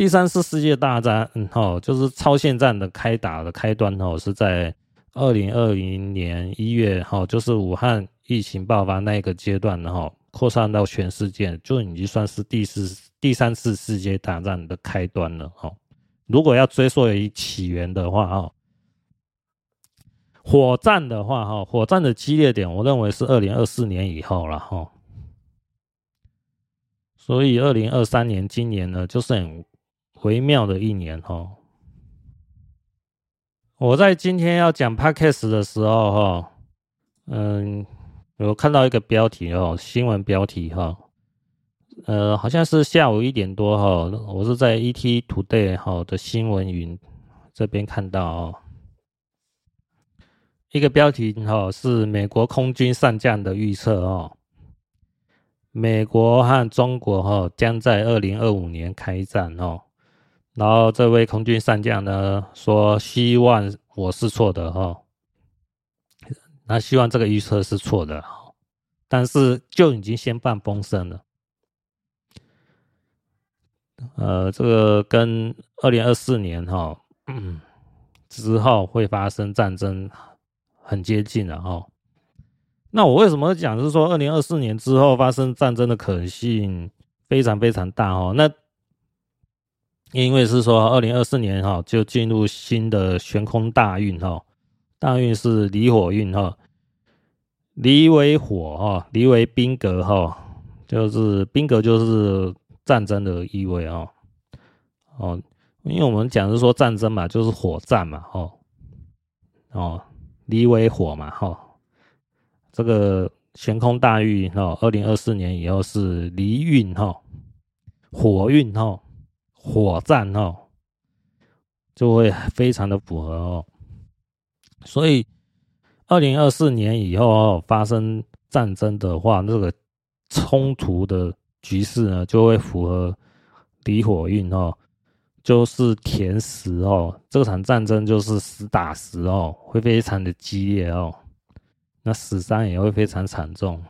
第三次世界大战，嗯哦，就是超限战的开打的开端哦，是在二零二零年一月哈，就是武汉疫情爆发那个阶段的哈，扩散到全世界，就已经算是第四第三次世界大战的开端了哈。如果要追溯于起源的话哈。火战的话，哈，火战的激烈点，我认为是二零二四年以后了，哈。所以二零二三年今年呢，就是很微妙的一年，哈。我在今天要讲 Podcast 的时候，哈，嗯，有看到一个标题哦，新闻标题，哈，呃，好像是下午一点多，哈，我是在 ET Today 哈的新闻云这边看到，哦。一个标题哈是美国空军上将的预测哦，美国和中国哈将在二零二五年开战哦，然后这位空军上将呢说希望我是错的哈，那希望这个预测是错的，但是就已经先放风声了，呃，这个跟二零二四年哈 之后会发生战争。很接近了哈，那我为什么讲是说二零二四年之后发生战争的可能性非常非常大哈？那因为是说二零二四年哈就进入新的悬空大运哈，大运是离火运哈，离为火哈，离为兵格哈，就是兵格就是战争的意味哦。哦，因为我们讲是说战争嘛，就是火战嘛，哦哦。离为火嘛，哈，这个悬空大运哈，二零二四年以后是离运哈，火运哈，火战哦，就会非常的符合哦。所以二零二四年以后哦发生战争的话，那个冲突的局势呢，就会符合离火运哦。就是填实哦，这场战争就是实打实哦，会非常的激烈哦，那死伤也会非常惨重。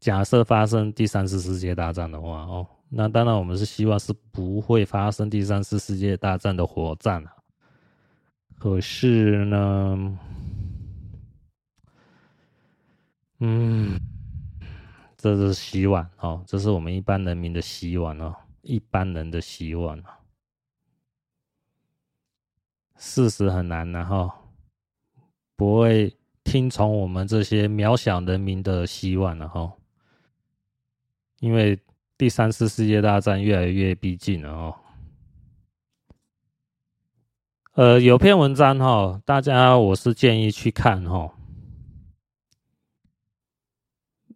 假设发生第三次世界大战的话哦，那当然我们是希望是不会发生第三次世界大战的火战啊。可是呢，嗯，这是希望哦，这是我们一般人民的希望哦。一般人的希望啊，事实很难，然后不会听从我们这些渺小人民的希望，然后因为第三次世界大战越来越逼近了哦。呃，有篇文章哈，大家我是建议去看哈。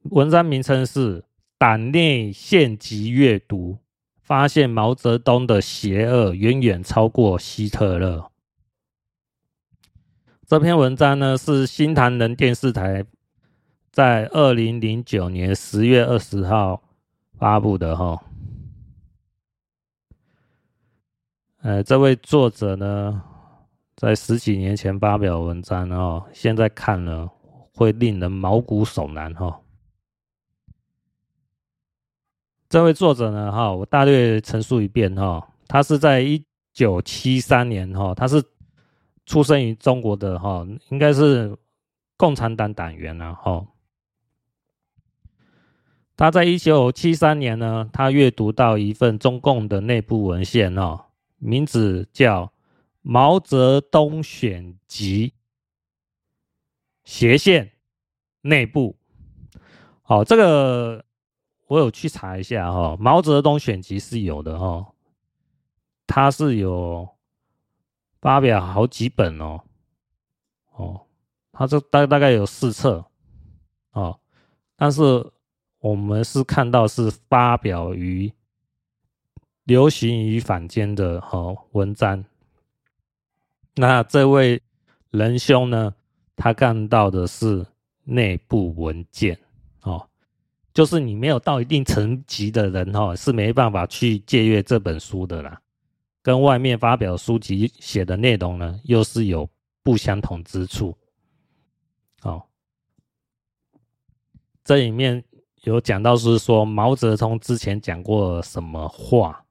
文章名称是“党内县级阅读”。发现毛泽东的邪恶远远超过希特勒。这篇文章呢是新唐人电视台在二零零九年十月二十号发布的哈。呃，这位作者呢，在十几年前发表文章哦，现在看了会令人毛骨悚然哈。这位作者呢，哈，我大略陈述一遍哈，他是在一九七三年哈，他是出生于中国的哈，应该是共产党党员了哈。他在一九七三年呢，他阅读到一份中共的内部文献哦。名字叫《毛泽东选集》斜线内部。好，这个我有去查一下哈，《毛泽东选集》是有的哈，它是有发表好几本哦，哦，它这大大概有四册哦，但是我们是看到是发表于。流行于坊间的哈文章，那这位仁兄呢，他看到的是内部文件哦，就是你没有到一定层级的人哈，是没办法去借阅这本书的啦，跟外面发表书籍写的内容呢，又是有不相同之处。哦，这里面有讲到是说毛泽东之前讲过什么话。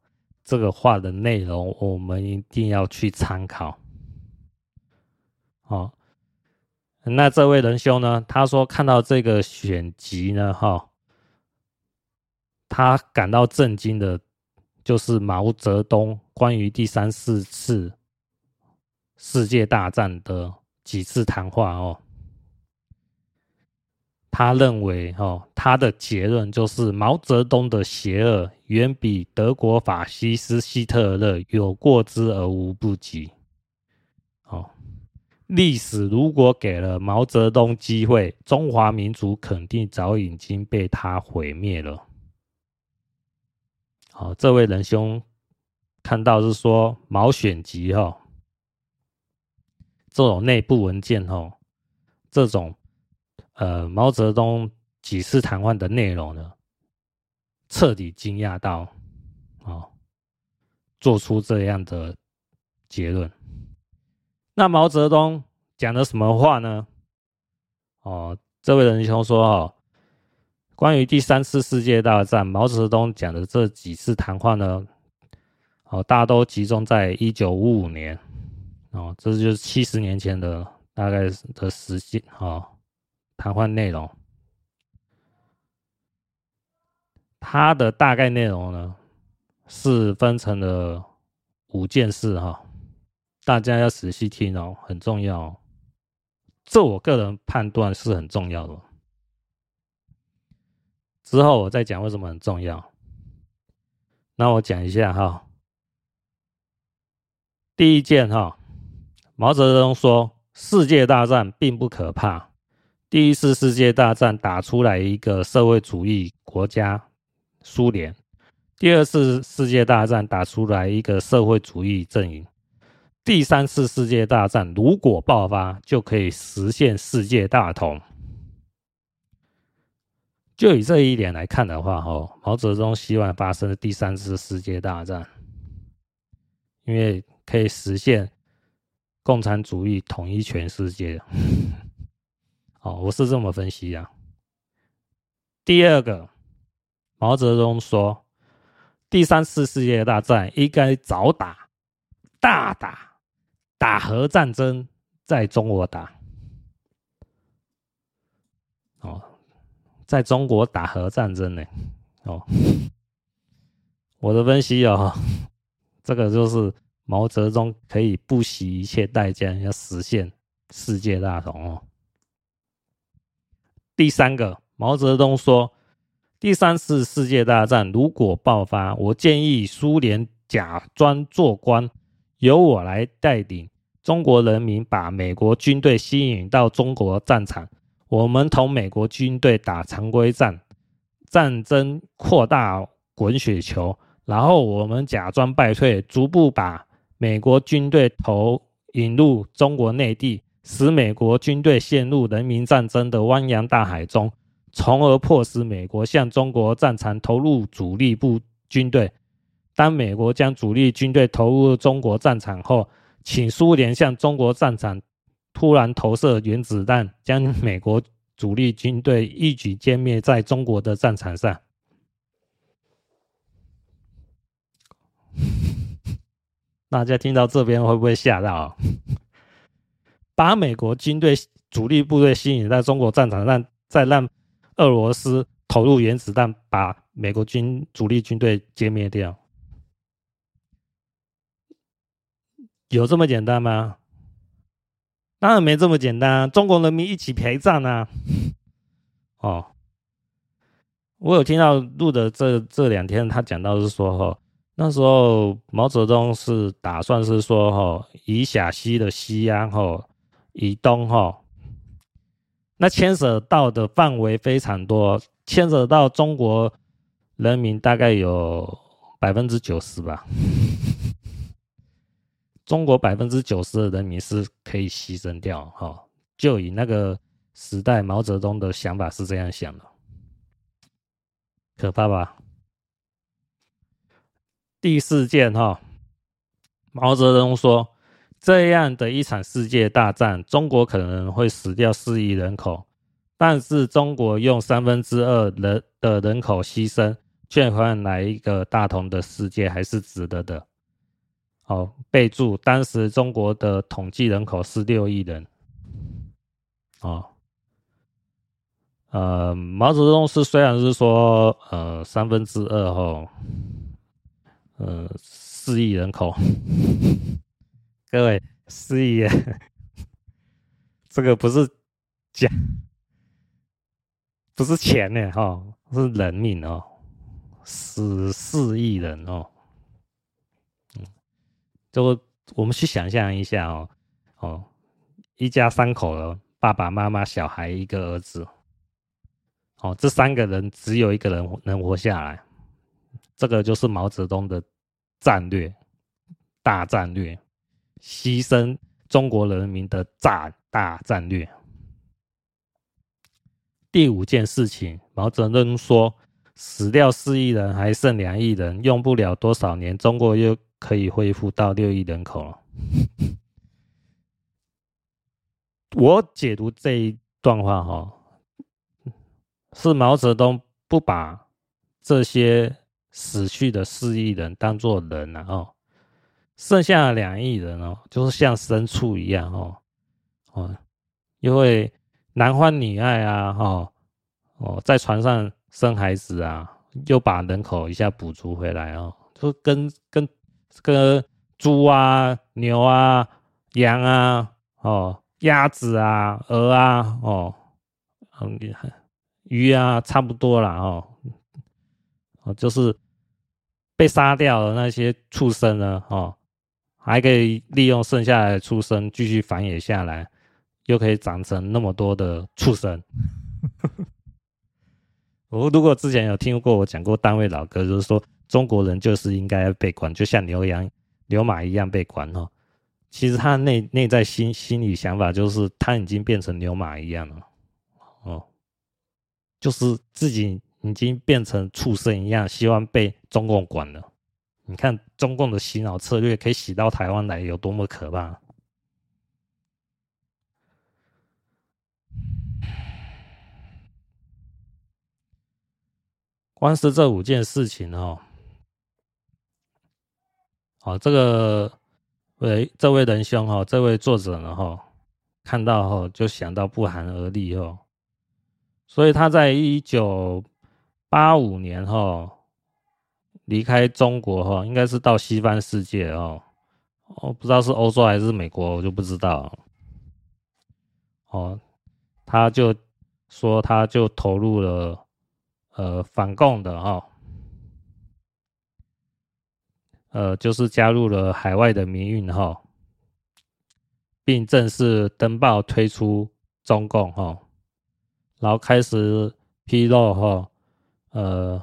这个话的内容，我们一定要去参考。好，那这位仁兄呢？他说看到这个选集呢，哈，他感到震惊的，就是毛泽东关于第三四次世界大战的几次谈话哦。他认为，哈，他的结论就是毛泽东的邪恶远比德国法西斯希特勒有过之而无不及。哦，历史如果给了毛泽东机会，中华民族肯定早已经被他毁灭了。好，这位仁兄看到是说毛选集哈，这种内部文件哈，这种。呃，毛泽东几次谈话的内容呢，彻底惊讶到，哦，做出这样的结论。那毛泽东讲的什么话呢？哦，这位仁兄说哦，关于第三次世界大战，毛泽东讲的这几次谈话呢，哦，大都集中在一九五五年，哦，这就是七十年前的大概的时间，哦。谈话内容，它的大概内容呢，是分成了五件事哈，大家要仔细听哦，很重要哦。这我个人判断是很重要的。之后我再讲为什么很重要。那我讲一下哈，第一件哈，毛泽东说世界大战并不可怕。第一次世界大战打出来一个社会主义国家苏联，第二次世界大战打出来一个社会主义阵营，第三次世界大战如果爆发，就可以实现世界大同。就以这一点来看的话，哈，毛泽东希望发生第三次世界大战，因为可以实现共产主义统一全世界。哦，我是这么分析啊。第二个，毛泽东说，第三次世界大战应该早打，大打，打核战争在中国打。哦，在中国打核战争呢？哦，我的分析哦，这个就是毛泽东可以不惜一切代价要实现世界大同哦。第三个，毛泽东说，第三次世界大战如果爆发，我建议苏联假装做官，由我来带领中国人民把美国军队吸引到中国战场，我们同美国军队打常规战，战争扩大滚雪球，然后我们假装败退，逐步把美国军队投引入中国内地，使美国军队陷入人民战争的汪洋大海中，从而迫使美国向中国战场投入主力部军队。当美国将主力军队投入中国战场后，请苏联向中国战场突然投射原子弹，将美国主力军队一举歼灭在中国的战场上。大家听到这边会不会吓到？把美国军队主力部队吸引在中国战场上，再让俄罗斯投入原子弹，把美国军主力军队歼灭掉，有这么简单吗？当然没这么简单，中国人民一起陪葬啊！哦，我有听到录的这这两天，他讲到是说哈。那时候毛泽东是打算是说哈，以陕西的西安哈，以东哈，那牵涉到的范围非常多，牵涉到中国人民大概有百分之九十吧。中国百分之九十的人民是可以牺牲掉哈，就以那个时代毛泽东的想法是这样想的，可怕吧？第四件哈，毛泽东说，这样的一场世界大战，中国可能会死掉四亿人口，但是中国用三分之二人的人口牺牲，却换来一个大同的世界，还是值得的。好，备注，当时中国的统计人口是六亿人。哦，呃，毛泽东是虽然是说，呃，三分之二哈。呃，四亿人口，各位，四亿，这个不是讲，不是钱呢，哈，是人命哦，死四亿人哦，嗯，就我们去想象一下哦，哦，一家三口的爸爸妈妈、小孩一个儿子，哦，这三个人只有一个人能活下来。这个就是毛泽东的战略，大战略，牺牲中国人民的大大战略。第五件事情，毛泽东说：“死掉四亿人，还剩两亿人，用不了多少年，中国又可以恢复到六亿人口了。”我解读这一段话，哈，是毛泽东不把这些。死去的四亿人当做人了哦，剩下的两亿人哦，就是像牲畜一样哦哦，因为男欢女爱啊哦哦，在船上生孩子啊，又把人口一下补足回来哦，就跟跟跟猪啊、牛啊、羊啊、哦鸭子啊、鹅啊、哦很厉害鱼啊差不多了哦。就是被杀掉的那些畜生呢，哦，还可以利用剩下来的畜生继续繁衍下来，又可以长成那么多的畜生。我如果之前有听过我讲过单位老哥，就是说中国人就是应该被管，就像牛羊、牛马一样被管哦。其实他内内在心心理想法就是他已经变成牛马一样了，哦，就是自己。已经变成畜生一样，希望被中共管了。你看中共的洗脑策略可以洗到台湾来，有多么可怕？光是这五件事情哦，好，这个喂，这位仁兄哈，这位作者呢哈，看到后就想到不寒而栗哦，所以他在一九。八五年哈，离开中国哈，应该是到西方世界哦。我不知道是欧洲还是美国，我就不知道。哦，他就说他就投入了呃反共的哈，呃就是加入了海外的民运哈，并正式登报推出中共哈，然后开始披露哈。呃，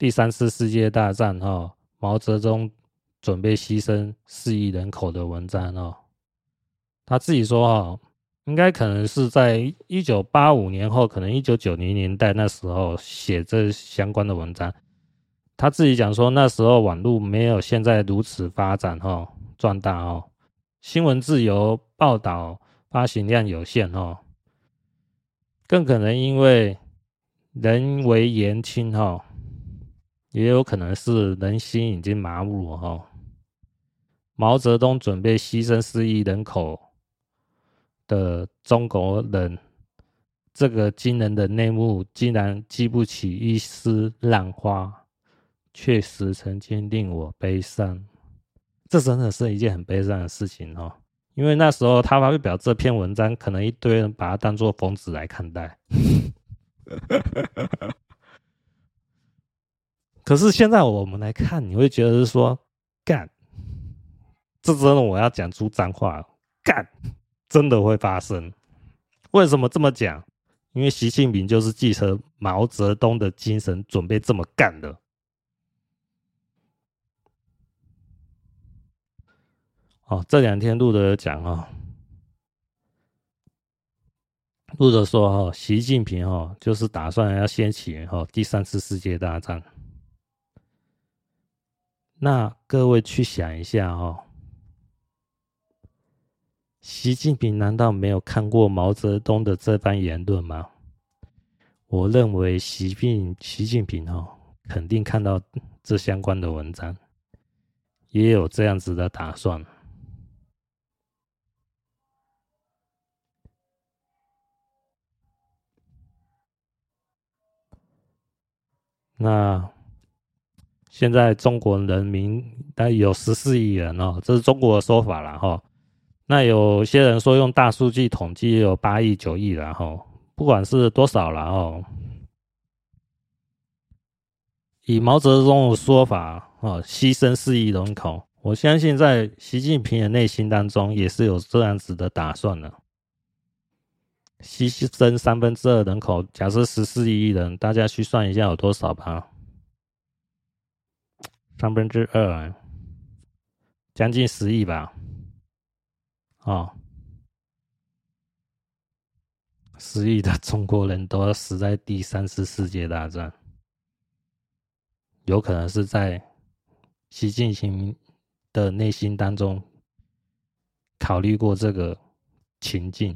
第三次世界大战哈、哦，毛泽东准备牺牲四亿人口的文章哦，他自己说哈、哦，应该可能是在一九八五年后，可能一九九零年代那时候写这相关的文章。他自己讲说，那时候网络没有现在如此发展哈，壮大哦，新闻自由，报道发行量有限哦，更可能因为人微言轻哈，也有可能是人心已经麻木了哈。毛泽东准备牺牲四亿人口的中国人，这个惊人的内幕竟然激不起一丝浪花。确实曾经令我悲伤，这真的是一件很悲伤的事情哦。因为那时候他发表这篇文章，可能一堆人把他当做疯子来看待。可是现在我们来看，你会觉得是说，干，这真的我要讲出脏话，干，真的会发生。为什么这么讲？因为习近平就是继承毛泽东的精神，准备这么干的。哦，这两天录的讲哦，录的说哦，习近平哦，就是打算要掀起哦第三次世界大战。那各位去想一下哦，习近平难道没有看过毛泽东的这番言论吗？我认为习近习近平哦，肯定看到这相关的文章，也有这样子的打算。那现在中国人民大概有十四亿人哦，这是中国的说法了哈。那有些人说用大数据统计也有八亿九亿然后，不管是多少了哦。以毛泽东的说法哦，牺牲四亿人口，我相信在习近平的内心当中也是有这样子的打算的。牺牲三分之二人口，假设十四亿人，大家去算一下有多少吧？三分之二，将近十亿吧？哦，十亿的中国人都要死在第三次世界大战，有可能是在习近平的内心当中考虑过这个情境。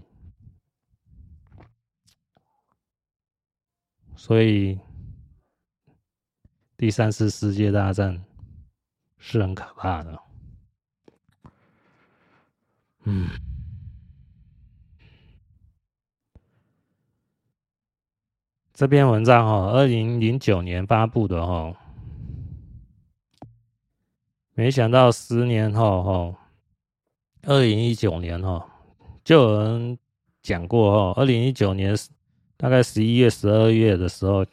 所以，第三次世界大战是很可怕的。嗯，这篇文章哈，二零零九年发布的哈，没想到十年后哈，二零一九年哈，就有人讲过哈，二零一九年。大概十一月、十二月的时候，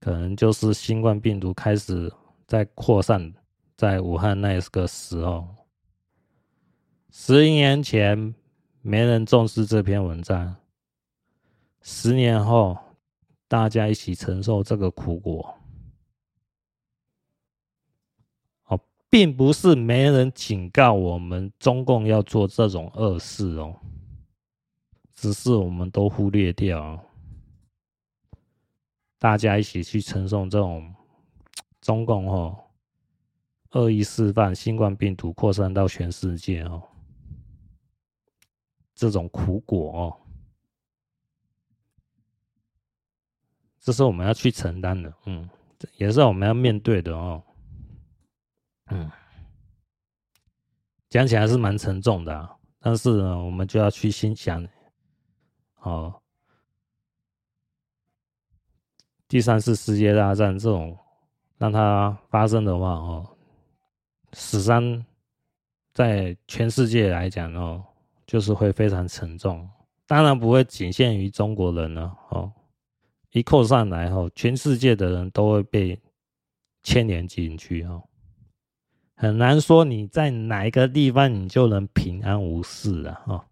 可能就是新冠病毒开始在扩散，在武汉那个时候。十年前没人重视这篇文章，十年后大家一起承受这个苦果。哦，并不是没人警告我们中共要做这种恶事哦，只是我们都忽略掉。大家一起去承受这种中共哦恶意示范新冠病毒扩散到全世界哦这种苦果哦，这是我们要去承担的，嗯，也是我们要面对的哦，嗯，讲起来是蛮沉重的啊，但是呢，我们就要去心想，哦。第三次世界大战这种让它发生的话，哦，死伤在全世界来讲，哦，就是会非常沉重。当然不会仅限于中国人了，哦，一扣上来后，全世界的人都会被牵连进去，哦，很难说你在哪一个地方你就能平安无事了，哦。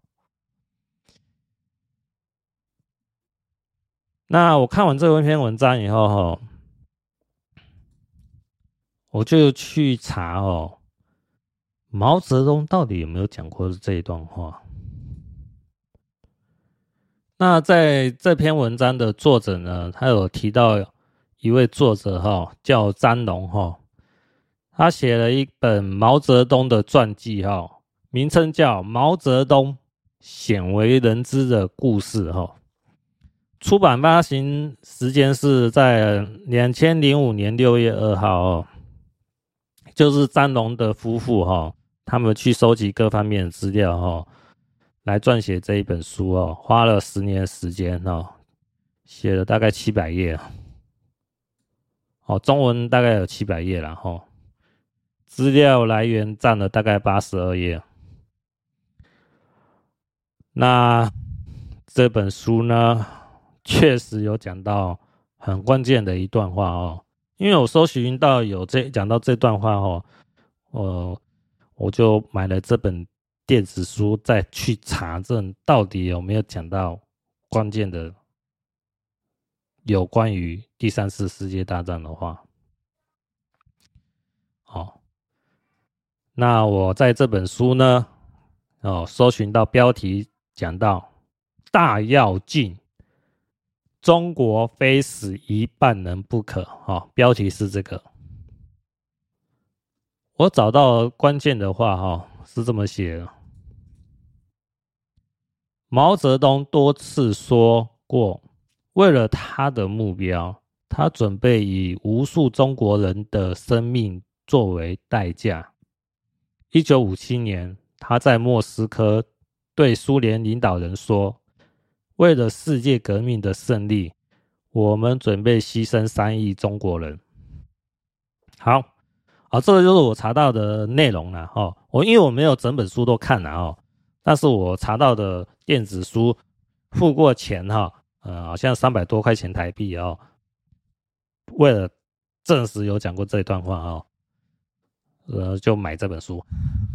那我看完这篇文章以后，哈，我就去查哦，毛泽东到底有没有讲过这一段话？那在这篇文章的作者呢，他有提到一位作者哈，叫张龙哈，他写了一本毛泽东的传记哈，名称叫《毛泽东鲜为人知的故事》哈。出版发行时间是在两千零五年六月二号哦，就是张龙的夫妇哈，他们去收集各方面的资料哈。来撰写这一本书哦，花了十年时间哦，写了大概七百页，哦，中文大概有七百页了哈，资料来源占了大概八十二页。那这本书呢，确实有讲到很关键的一段话哦，因为我搜寻到有这讲到这段话哦，我我就买了这本。电子书再去查证到底有没有讲到关键的有关于第三次世界大战的话，哦，那我在这本书呢，哦，搜寻到标题讲到大跃进，中国非死一半人不可，哦，标题是这个，我找到关键的话，哈。是这么写的：毛泽东多次说过，为了他的目标，他准备以无数中国人的生命作为代价。一九五七年，他在莫斯科对苏联领导人说：“为了世界革命的胜利，我们准备牺牲三亿中国人。”好。啊，这个就是我查到的内容了哦。我因为我没有整本书都看了哦，但是我查到的电子书付过钱哈，呃，好像三百多块钱台币哦。为了证实有讲过这一段话哦，呃，就买这本书。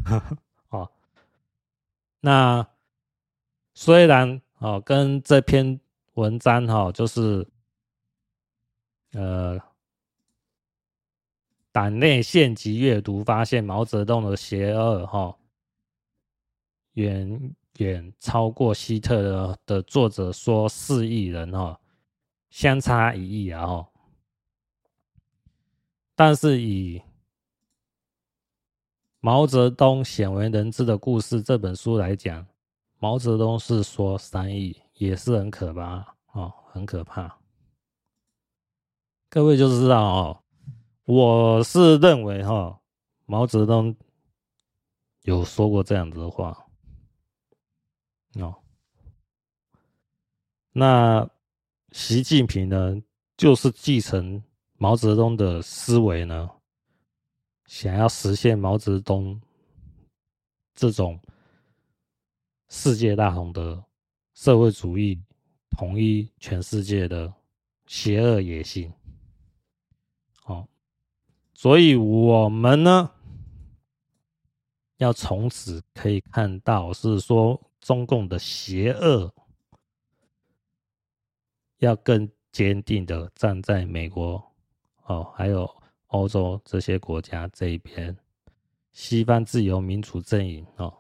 哦，那虽然哦，跟这篇文章哈，就是呃。党内县级阅读发现毛泽东的邪恶，哈，远远超过希特勒的作者说四亿人，哦，相差一亿啊，哈。但是以毛泽东鲜为人知的故事这本书来讲，毛泽东是说三亿，也是很可怕，哦，很可怕。各位就知道哦。我是认为哈，毛泽东有说过这样子的话哦。那习近平呢，就是继承毛泽东的思维呢，想要实现毛泽东这种世界大同的社会主义统一全世界的邪恶野心。哦所以，我们呢，要从此可以看到，是说中共的邪恶，要更坚定的站在美国哦，还有欧洲这些国家这一边，西方自由民主阵营哦。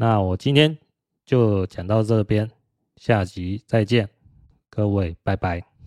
那我今天就讲到这边，下集再见，各位，拜拜。